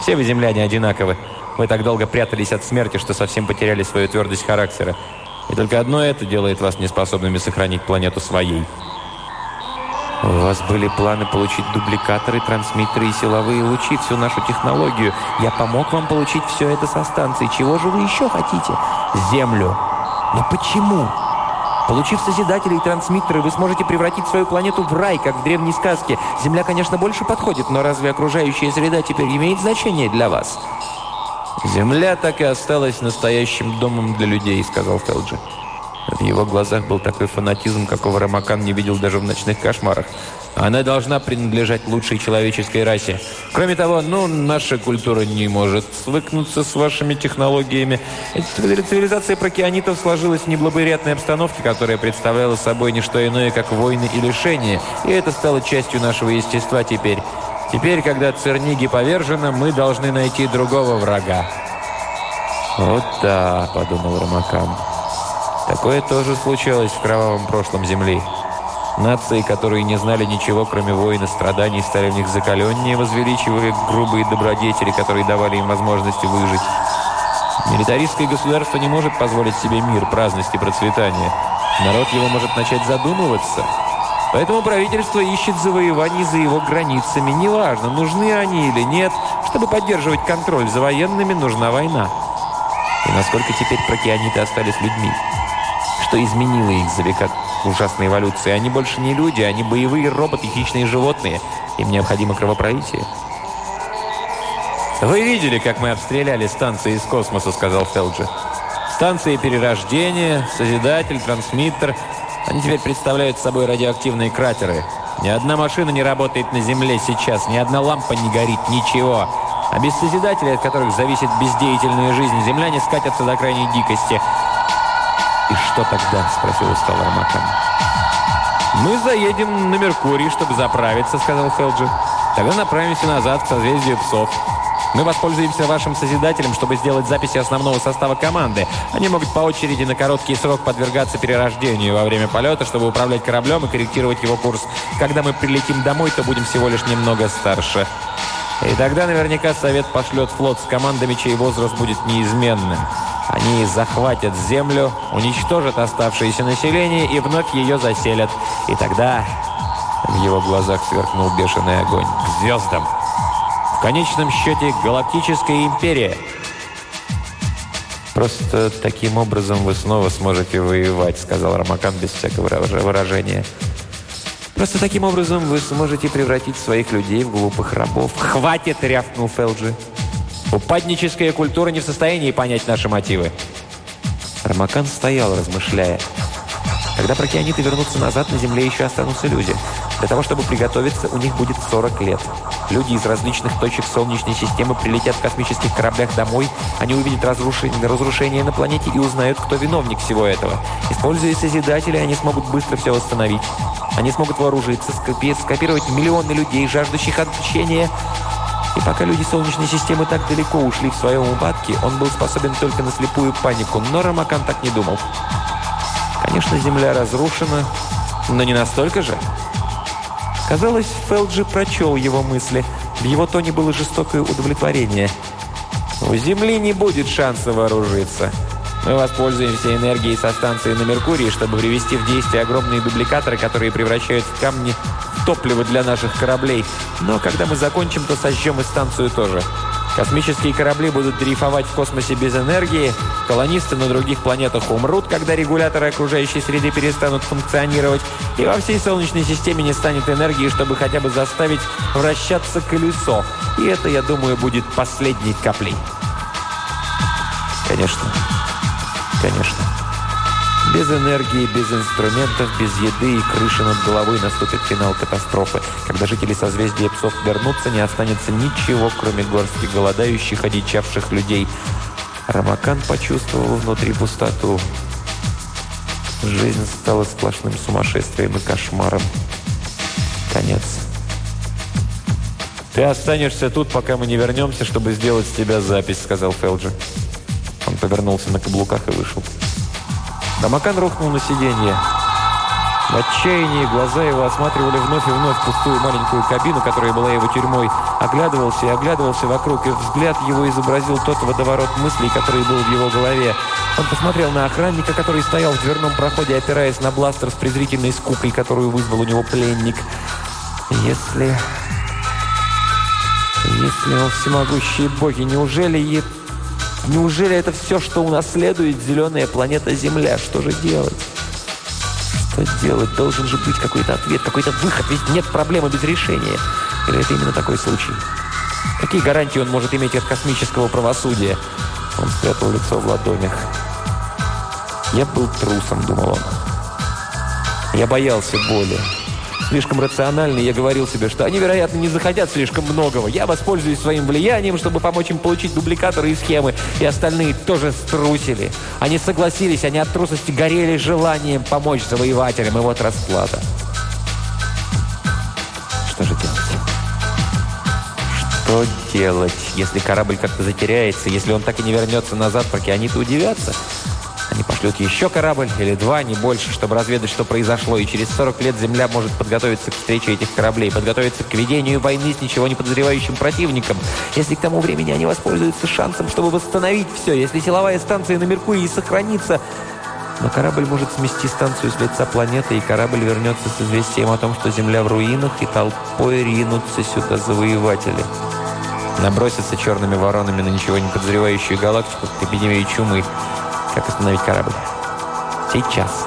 Все вы, земляне, одинаковы. Вы так долго прятались от смерти, что совсем потеряли свою твердость характера. И только одно это делает вас неспособными сохранить планету своей». У вас были планы получить дубликаторы, трансмиттеры и силовые лучи, всю нашу технологию. Я помог вам получить все это со станции. Чего же вы еще хотите? Землю. Но почему? Получив Созидателя и трансмиттеры, вы сможете превратить свою планету в рай, как в древней сказке. Земля, конечно, больше подходит, но разве окружающая среда теперь имеет значение для вас? «Земля так и осталась настоящим домом для людей», — сказал Фелджи. В его глазах был такой фанатизм, какого Рамакан не видел даже в ночных кошмарах. Она должна принадлежать лучшей человеческой расе. Кроме того, ну, наша культура не может свыкнуться с вашими технологиями. Цивилизация прокеанитов сложилась в неблагоприятной обстановке, которая представляла собой не что иное, как войны и лишения. И это стало частью нашего естества теперь. Теперь, когда Церниги повержена, мы должны найти другого врага. «Вот да», — подумал Рамакан. Такое тоже случалось в кровавом прошлом Земли. Нации, которые не знали ничего, кроме войн и страданий, стали в них закаленнее, возвеличивая грубые добродетели, которые давали им возможность выжить. Милитаристское государство не может позволить себе мир, праздность и процветание. Народ его может начать задумываться. Поэтому правительство ищет завоеваний за его границами. Неважно, нужны они или нет. Чтобы поддерживать контроль за военными, нужна война. И насколько теперь прокеаниты остались людьми? Что изменило их за века ужасной эволюции. Они больше не люди, они боевые роботы, хищные животные. Им необходимо кровопролитие. «Вы видели, как мы обстреляли станции из космоса», — сказал Фелджи. «Станции перерождения, Созидатель, Трансмиттер. Они теперь представляют собой радиоактивные кратеры. Ни одна машина не работает на Земле сейчас, ни одна лампа не горит, ничего. А без Созидателей, от которых зависит бездеятельная жизнь, земляне скатятся до крайней дикости. «И что тогда?» – спросил устало Рамакан. «Мы заедем на Меркурий, чтобы заправиться», – сказал Фелджи. «Тогда направимся назад к созвездию псов. Мы воспользуемся вашим Созидателем, чтобы сделать записи основного состава команды. Они могут по очереди на короткий срок подвергаться перерождению во время полета, чтобы управлять кораблем и корректировать его курс. Когда мы прилетим домой, то будем всего лишь немного старше. И тогда наверняка Совет пошлет флот с командами, чей возраст будет неизменным. Они захватят землю, уничтожат оставшееся население и вновь ее заселят. И тогда в его глазах сверкнул бешеный огонь. К звездам! В конечном счете галактическая империя. «Просто таким образом вы снова сможете воевать», сказал Рамакан без всякого выражения. «Просто таким образом вы сможете превратить своих людей в глупых рабов». «Хватит!» — рявкнул Фелджи. Упадническая культура не в состоянии понять наши мотивы. Рамакан стоял, размышляя. Когда прокеаниты вернутся назад, на Земле еще останутся люди. Для того, чтобы приготовиться, у них будет 40 лет. Люди из различных точек Солнечной системы прилетят в космических кораблях домой, они увидят разрушение, разрушение на планете и узнают, кто виновник всего этого. Используя Созидатели, они смогут быстро все восстановить. Они смогут вооружиться, скопировать миллионы людей, жаждущих отчения. И пока люди Солнечной системы так далеко ушли в своем упадке, он был способен только на слепую панику, но Рамакан так не думал. Конечно, Земля разрушена, но не настолько же. Казалось, Фелджи прочел его мысли. В его тоне было жестокое удовлетворение. «У Земли не будет шанса вооружиться. Мы воспользуемся энергией со станции на Меркурии, чтобы привести в действие огромные дубликаторы, которые превращают в камни топливо для наших кораблей. Но когда мы закончим, то сожжем и станцию тоже. Космические корабли будут дрейфовать в космосе без энергии, колонисты на других планетах умрут, когда регуляторы окружающей среды перестанут функционировать, и во всей Солнечной системе не станет энергии, чтобы хотя бы заставить вращаться колесо. И это, я думаю, будет последней каплей. Конечно. Конечно. Без энергии, без инструментов, без еды и крыши над головой наступит финал катастрофы. Когда жители созвездия псов вернутся, не останется ничего, кроме горстки голодающих, одичавших людей. Рамакан почувствовал внутри пустоту. Жизнь стала сплошным сумасшествием и кошмаром. Конец. «Ты останешься тут, пока мы не вернемся, чтобы сделать с тебя запись», — сказал Фелджи. Он повернулся на каблуках и вышел. Дамакан рухнул на сиденье. В отчаянии глаза его осматривали вновь и вновь пустую маленькую кабину, которая была его тюрьмой. Оглядывался и оглядывался вокруг, и взгляд его изобразил тот водоворот мыслей, который был в его голове. Он посмотрел на охранника, который стоял в дверном проходе, опираясь на бластер с презрительной скукой, которую вызвал у него пленник. Если... Если он всемогущие боги, неужели... Неужели это все, что унаследует зеленая планета Земля? Что же делать? Что делать? Должен же быть какой-то ответ, какой-то выход, ведь нет проблемы без решения. Или это именно такой случай? Какие гарантии он может иметь от космического правосудия? Он спрятал лицо в ладонях. «Я был трусом», — думал он. «Я боялся боли. Слишком рациональный, я говорил себе, что они, вероятно, не захотят слишком многого. Я воспользуюсь своим влиянием, чтобы помочь им получить дубликаторы и схемы. И остальные тоже струсили. Они согласились, они от трусости горели желанием помочь завоевателям. И вот расплата. Что же делать? Что делать, если корабль как-то затеряется, если он так и не вернется назад, пока они-то удивятся? Они пошлют еще корабль или два, не больше, чтобы разведать, что произошло, и через 40 лет Земля может подготовиться к встрече этих кораблей, подготовиться к ведению войны с ничего не подозревающим противником. Если к тому времени они воспользуются шансом, чтобы восстановить все, если силовая станция на Меркурии сохранится... Но корабль может смести станцию с лица планеты, и корабль вернется с известием о том, что Земля в руинах, и толпой ринутся сюда завоеватели. Набросятся черными воронами на ничего не подозревающую галактику, к эпидемии чумы. Как остановить корабль? Сейчас.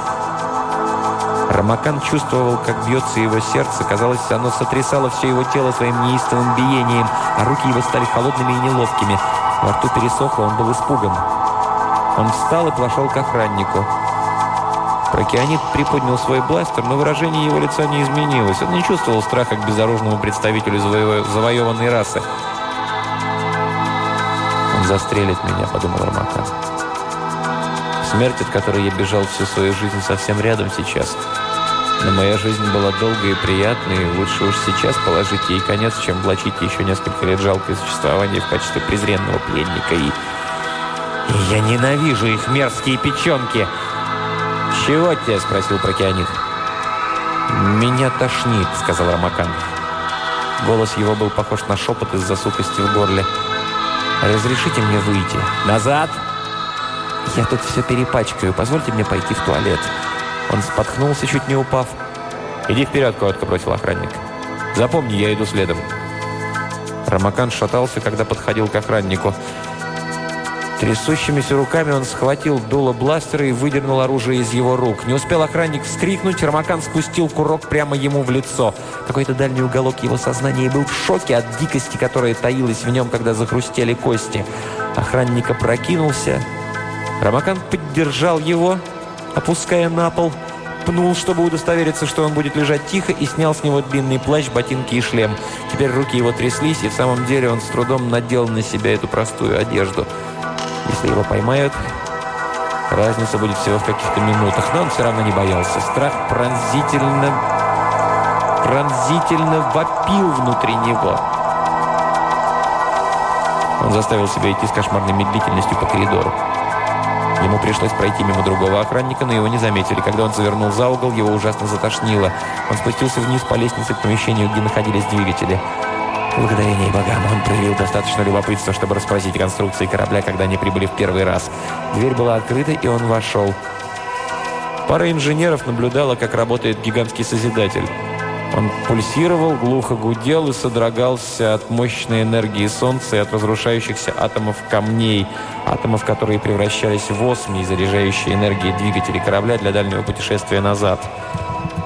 Рамакан чувствовал, как бьется его сердце. Казалось, оно сотрясало все его тело своим неистовым биением, а руки его стали холодными и неловкими. Во рту пересохло, он был испуган. Он встал и пошел к охраннику. Прокеанит приподнял свой бластер, но выражение его лица не изменилось. Он не чувствовал страха к безоружному представителю заво завоеванной расы. «Он застрелит меня», — подумал Рамакан. Смерть, от которой я бежал всю свою жизнь, совсем рядом сейчас. Но моя жизнь была долгой и приятной, и лучше уж сейчас положить ей конец, чем влачить еще несколько лет жалкое существование в качестве презренного пленника. И, и я ненавижу их мерзкие печенки. «Чего тебе?» – спросил Прокеанит. «Меня тошнит», – сказал Рамакан. Голос его был похож на шепот из-за сухости в горле. «Разрешите мне выйти?» «Назад!» «Я тут все перепачкаю. Позвольте мне пойти в туалет». Он споткнулся, чуть не упав. «Иди вперед», — коротко бросил охранник. «Запомни, я иду следом». Рамакан шатался, когда подходил к охраннику. Трясущимися руками он схватил дуло бластера и выдернул оружие из его рук. Не успел охранник вскрикнуть, Рамакан спустил курок прямо ему в лицо. Какой-то дальний уголок его сознания был в шоке от дикости, которая таилась в нем, когда захрустели кости. Охранник опрокинулся, Рамакан поддержал его, опуская на пол, пнул, чтобы удостовериться, что он будет лежать тихо, и снял с него длинный плащ, ботинки и шлем. Теперь руки его тряслись, и в самом деле он с трудом надел на себя эту простую одежду. Если его поймают, разница будет всего в каких-то минутах, но он все равно не боялся. Страх пронзительно, пронзительно вопил внутри него. Он заставил себя идти с кошмарной медлительностью по коридору. Ему пришлось пройти мимо другого охранника, но его не заметили. Когда он завернул за угол, его ужасно затошнило. Он спустился вниз по лестнице к помещению, где находились двигатели. Благодарение богам, он проявил достаточно любопытства, чтобы расспросить конструкции корабля, когда они прибыли в первый раз. Дверь была открыта, и он вошел. Пара инженеров наблюдала, как работает гигантский Созидатель. Он пульсировал, глухо гудел и содрогался от мощной энергии Солнца и от разрушающихся атомов камней, атомов, которые превращались в осми, заряжающие энергией двигателей корабля для дальнего путешествия назад.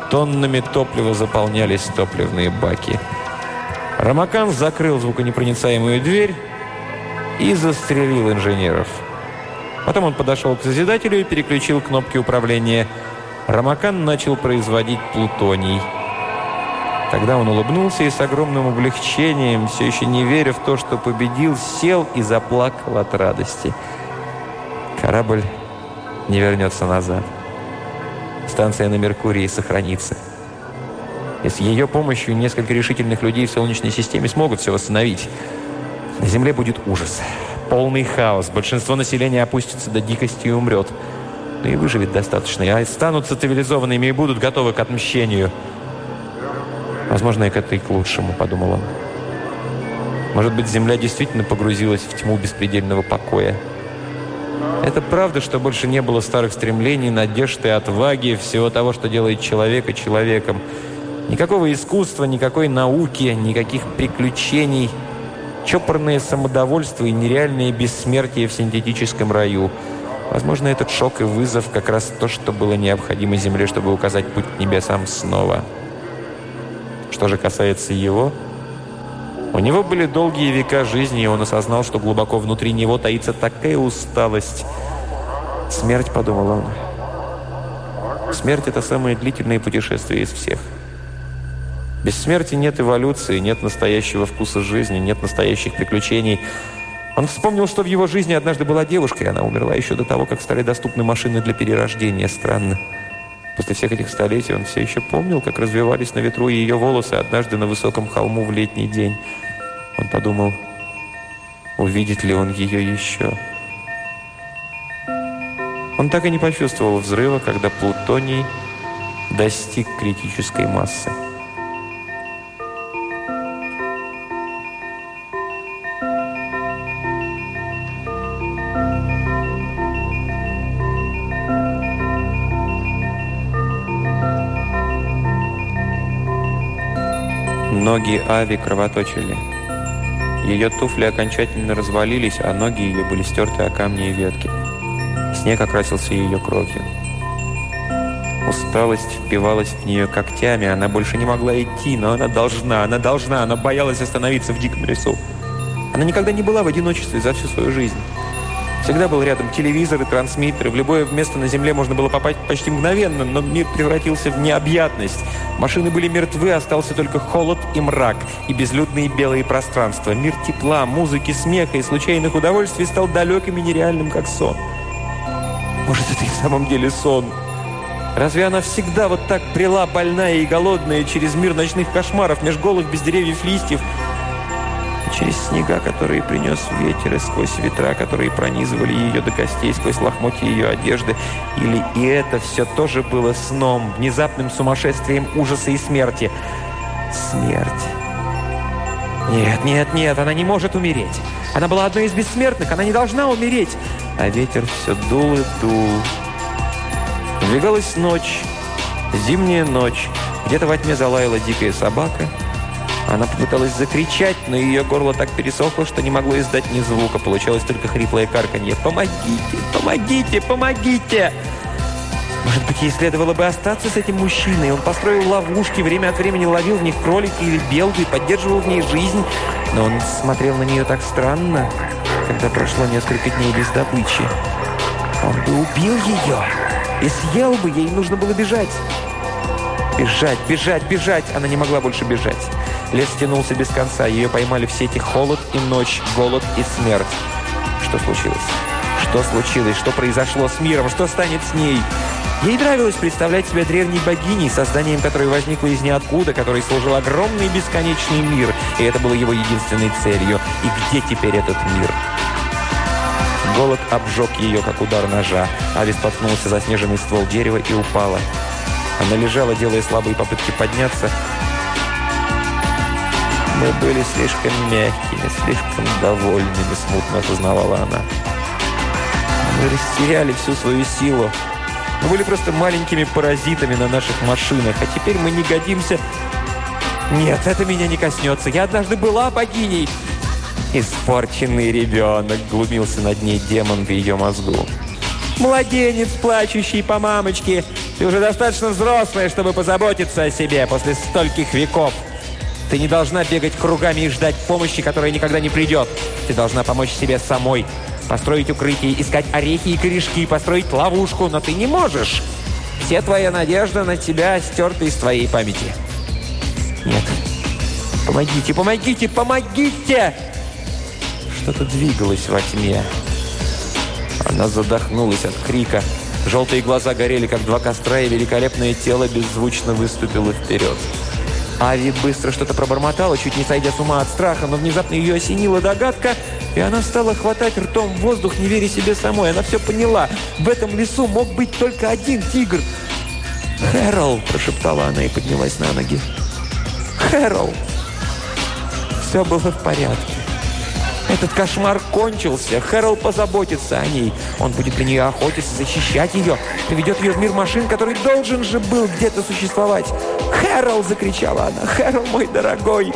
Тоннами топлива заполнялись топливные баки. Рамакан закрыл звуконепроницаемую дверь и застрелил инженеров. Потом он подошел к Созидателю и переключил кнопки управления. Рамакан начал производить плутоний – Тогда он улыбнулся и с огромным облегчением, все еще не веря в то, что победил, сел и заплакал от радости. Корабль не вернется назад. Станция на Меркурии сохранится. И с ее помощью несколько решительных людей в Солнечной системе смогут все восстановить. На Земле будет ужас. Полный хаос. Большинство населения опустится до дикости и умрет. Но и выживет достаточно. И останутся цивилизованными и будут готовы к отмщению. Возможно, это и к лучшему, подумал он. Может быть, Земля действительно погрузилась в тьму беспредельного покоя. Это правда, что больше не было старых стремлений, надежд и отваги, всего того, что делает человека человеком. Никакого искусства, никакой науки, никаких приключений. Чопорное самодовольство и нереальное бессмертие в синтетическом раю. Возможно, этот шок и вызов как раз то, что было необходимо Земле, чтобы указать путь к небесам снова. Что же касается его, у него были долгие века жизни, и он осознал, что глубоко внутри него таится такая усталость. Смерть, подумал он. Смерть – это самое длительное путешествие из всех. Без смерти нет эволюции, нет настоящего вкуса жизни, нет настоящих приключений. Он вспомнил, что в его жизни однажды была девушка, и она умерла еще до того, как стали доступны машины для перерождения. Странно. После всех этих столетий он все еще помнил, как развивались на ветру ее волосы однажды на высоком холму в летний день. Он подумал, увидит ли он ее еще. Он так и не почувствовал взрыва, когда плутоний достиг критической массы. Ноги Ави кровоточили. Ее туфли окончательно развалились, а ноги ее были стерты о камни и ветки. Снег окрасился ее кровью. Усталость впивалась в нее когтями, она больше не могла идти, но она должна, она должна, она боялась остановиться в диком лесу. Она никогда не была в одиночестве за всю свою жизнь. Всегда был рядом телевизор и трансмиттер. В любое место на Земле можно было попасть почти мгновенно, но мир превратился в необъятность. Машины были мертвы, остался только холод и мрак, и безлюдные белые пространства. Мир тепла, музыки, смеха и случайных удовольствий стал далеким и нереальным, как сон. Может, это и в самом деле сон? Разве она всегда вот так брела, больная и голодная, через мир ночных кошмаров, меж голых без деревьев листьев, через снега, которые принес ветер, и сквозь ветра, которые пронизывали ее до костей, сквозь лохмотья ее одежды. Или и это все тоже было сном, внезапным сумасшествием ужаса и смерти. Смерть. Нет, нет, нет, она не может умереть. Она была одной из бессмертных, она не должна умереть. А ветер все дул и дул. Двигалась ночь, зимняя ночь. Где-то во тьме залаяла дикая собака – она попыталась закричать, но ее горло так пересохло, что не могло издать ни звука. Получалось только хриплое карканье. «Помогите! Помогите! Помогите!» Может быть, ей следовало бы остаться с этим мужчиной. Он построил ловушки, время от времени ловил в них кролики или белку и поддерживал в ней жизнь. Но он смотрел на нее так странно, когда прошло несколько дней без добычи. Он бы убил ее. И съел бы, ей нужно было бежать. Бежать, бежать, бежать. Она не могла больше бежать. Лес тянулся без конца. Ее поймали в сети холод и ночь, голод и смерть. Что случилось? Что случилось? Что произошло с миром? Что станет с ней? Ей нравилось представлять себя древней богиней, созданием которой возникло из ниоткуда, которой служил огромный бесконечный мир, и это было его единственной целью. И где теперь этот мир? Голод обжег ее, как удар ножа. Ави споткнулся за снежный ствол дерева и упала. Она лежала, делая слабые попытки подняться. «Мы были слишком мягкими, слишком довольными», — смутно осознавала она. «Мы растеряли всю свою силу. Мы были просто маленькими паразитами на наших машинах, а теперь мы не годимся...» «Нет, это меня не коснется. Я однажды была богиней!» «Испорченный ребенок!» — глумился над ней демон в ее мозгу. «Младенец, плачущий по мамочке! Ты уже достаточно взрослая, чтобы позаботиться о себе после стольких веков!» Ты не должна бегать кругами и ждать помощи, которая никогда не придет. Ты должна помочь себе самой. Построить укрытие, искать орехи и корешки, построить ловушку, но ты не можешь. Все твоя надежда на тебя стерта из твоей памяти. Нет. Помогите, помогите, помогите! Что-то двигалось во тьме. Она задохнулась от крика. Желтые глаза горели, как два костра, и великолепное тело беззвучно выступило вперед. Ави быстро что-то пробормотала, чуть не сойдя с ума от страха, но внезапно ее осенила догадка, и она стала хватать ртом воздух, не веря себе самой. Она все поняла. В этом лесу мог быть только один тигр. «Хэрол!» – прошептала она и поднялась на ноги. «Хэрол!» Все было в порядке. Этот кошмар кончился. Хэрол позаботится о ней. Он будет для нее охотиться, защищать ее. Приведет ее в мир машин, который должен же был где-то существовать. «Хэрол!» – закричала она. «Хэрол, мой дорогой!»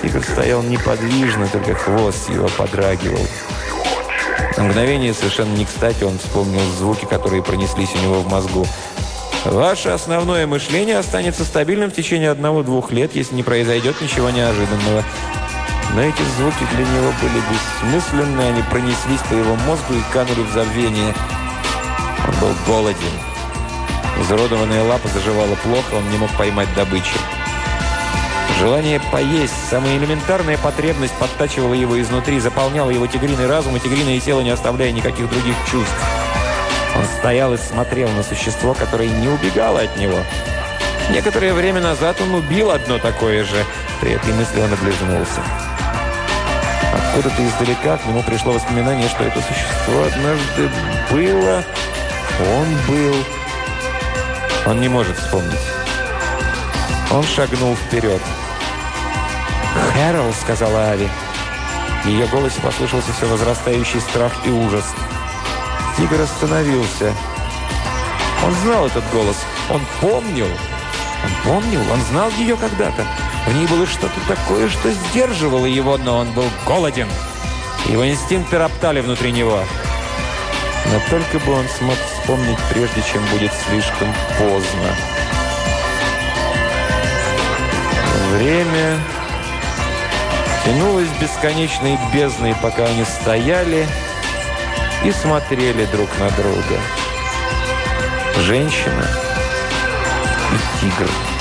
Тигр стоял неподвижно, только хвост его подрагивал. На мгновение совершенно не кстати он вспомнил звуки, которые пронеслись у него в мозгу. Ваше основное мышление останется стабильным в течение одного-двух лет, если не произойдет ничего неожиданного. Но эти звуки для него были бессмысленны, они пронеслись по его мозгу и канули в забвение. Он был голоден. Изуродованная лапа заживала плохо, он не мог поймать добычу. Желание поесть, самая элементарная потребность, подтачивала его изнутри, заполняла его тигриный разум и тигриное тело, не оставляя никаких других чувств. Он стоял и смотрел на существо, которое не убегало от него. Некоторое время назад он убил одно такое же. При этой мысли он облизнулся. Откуда-то издалека к нему пришло воспоминание, что это существо однажды было... Он был... Он не может вспомнить. Он шагнул вперед. «Хэрол», — сказала Ави. В ее голосе послышался все возрастающий страх и ужас. Тигр остановился. Он знал этот голос. Он помнил. Он помнил, он знал ее когда-то. В ней было что-то такое, что сдерживало его, но он был голоден. Его инстинкты роптали внутри него. Но только бы он смог вспомнить, прежде чем будет слишком поздно. Время тянулось бесконечной бездной, пока они стояли и смотрели друг на друга. Женщина и тигр.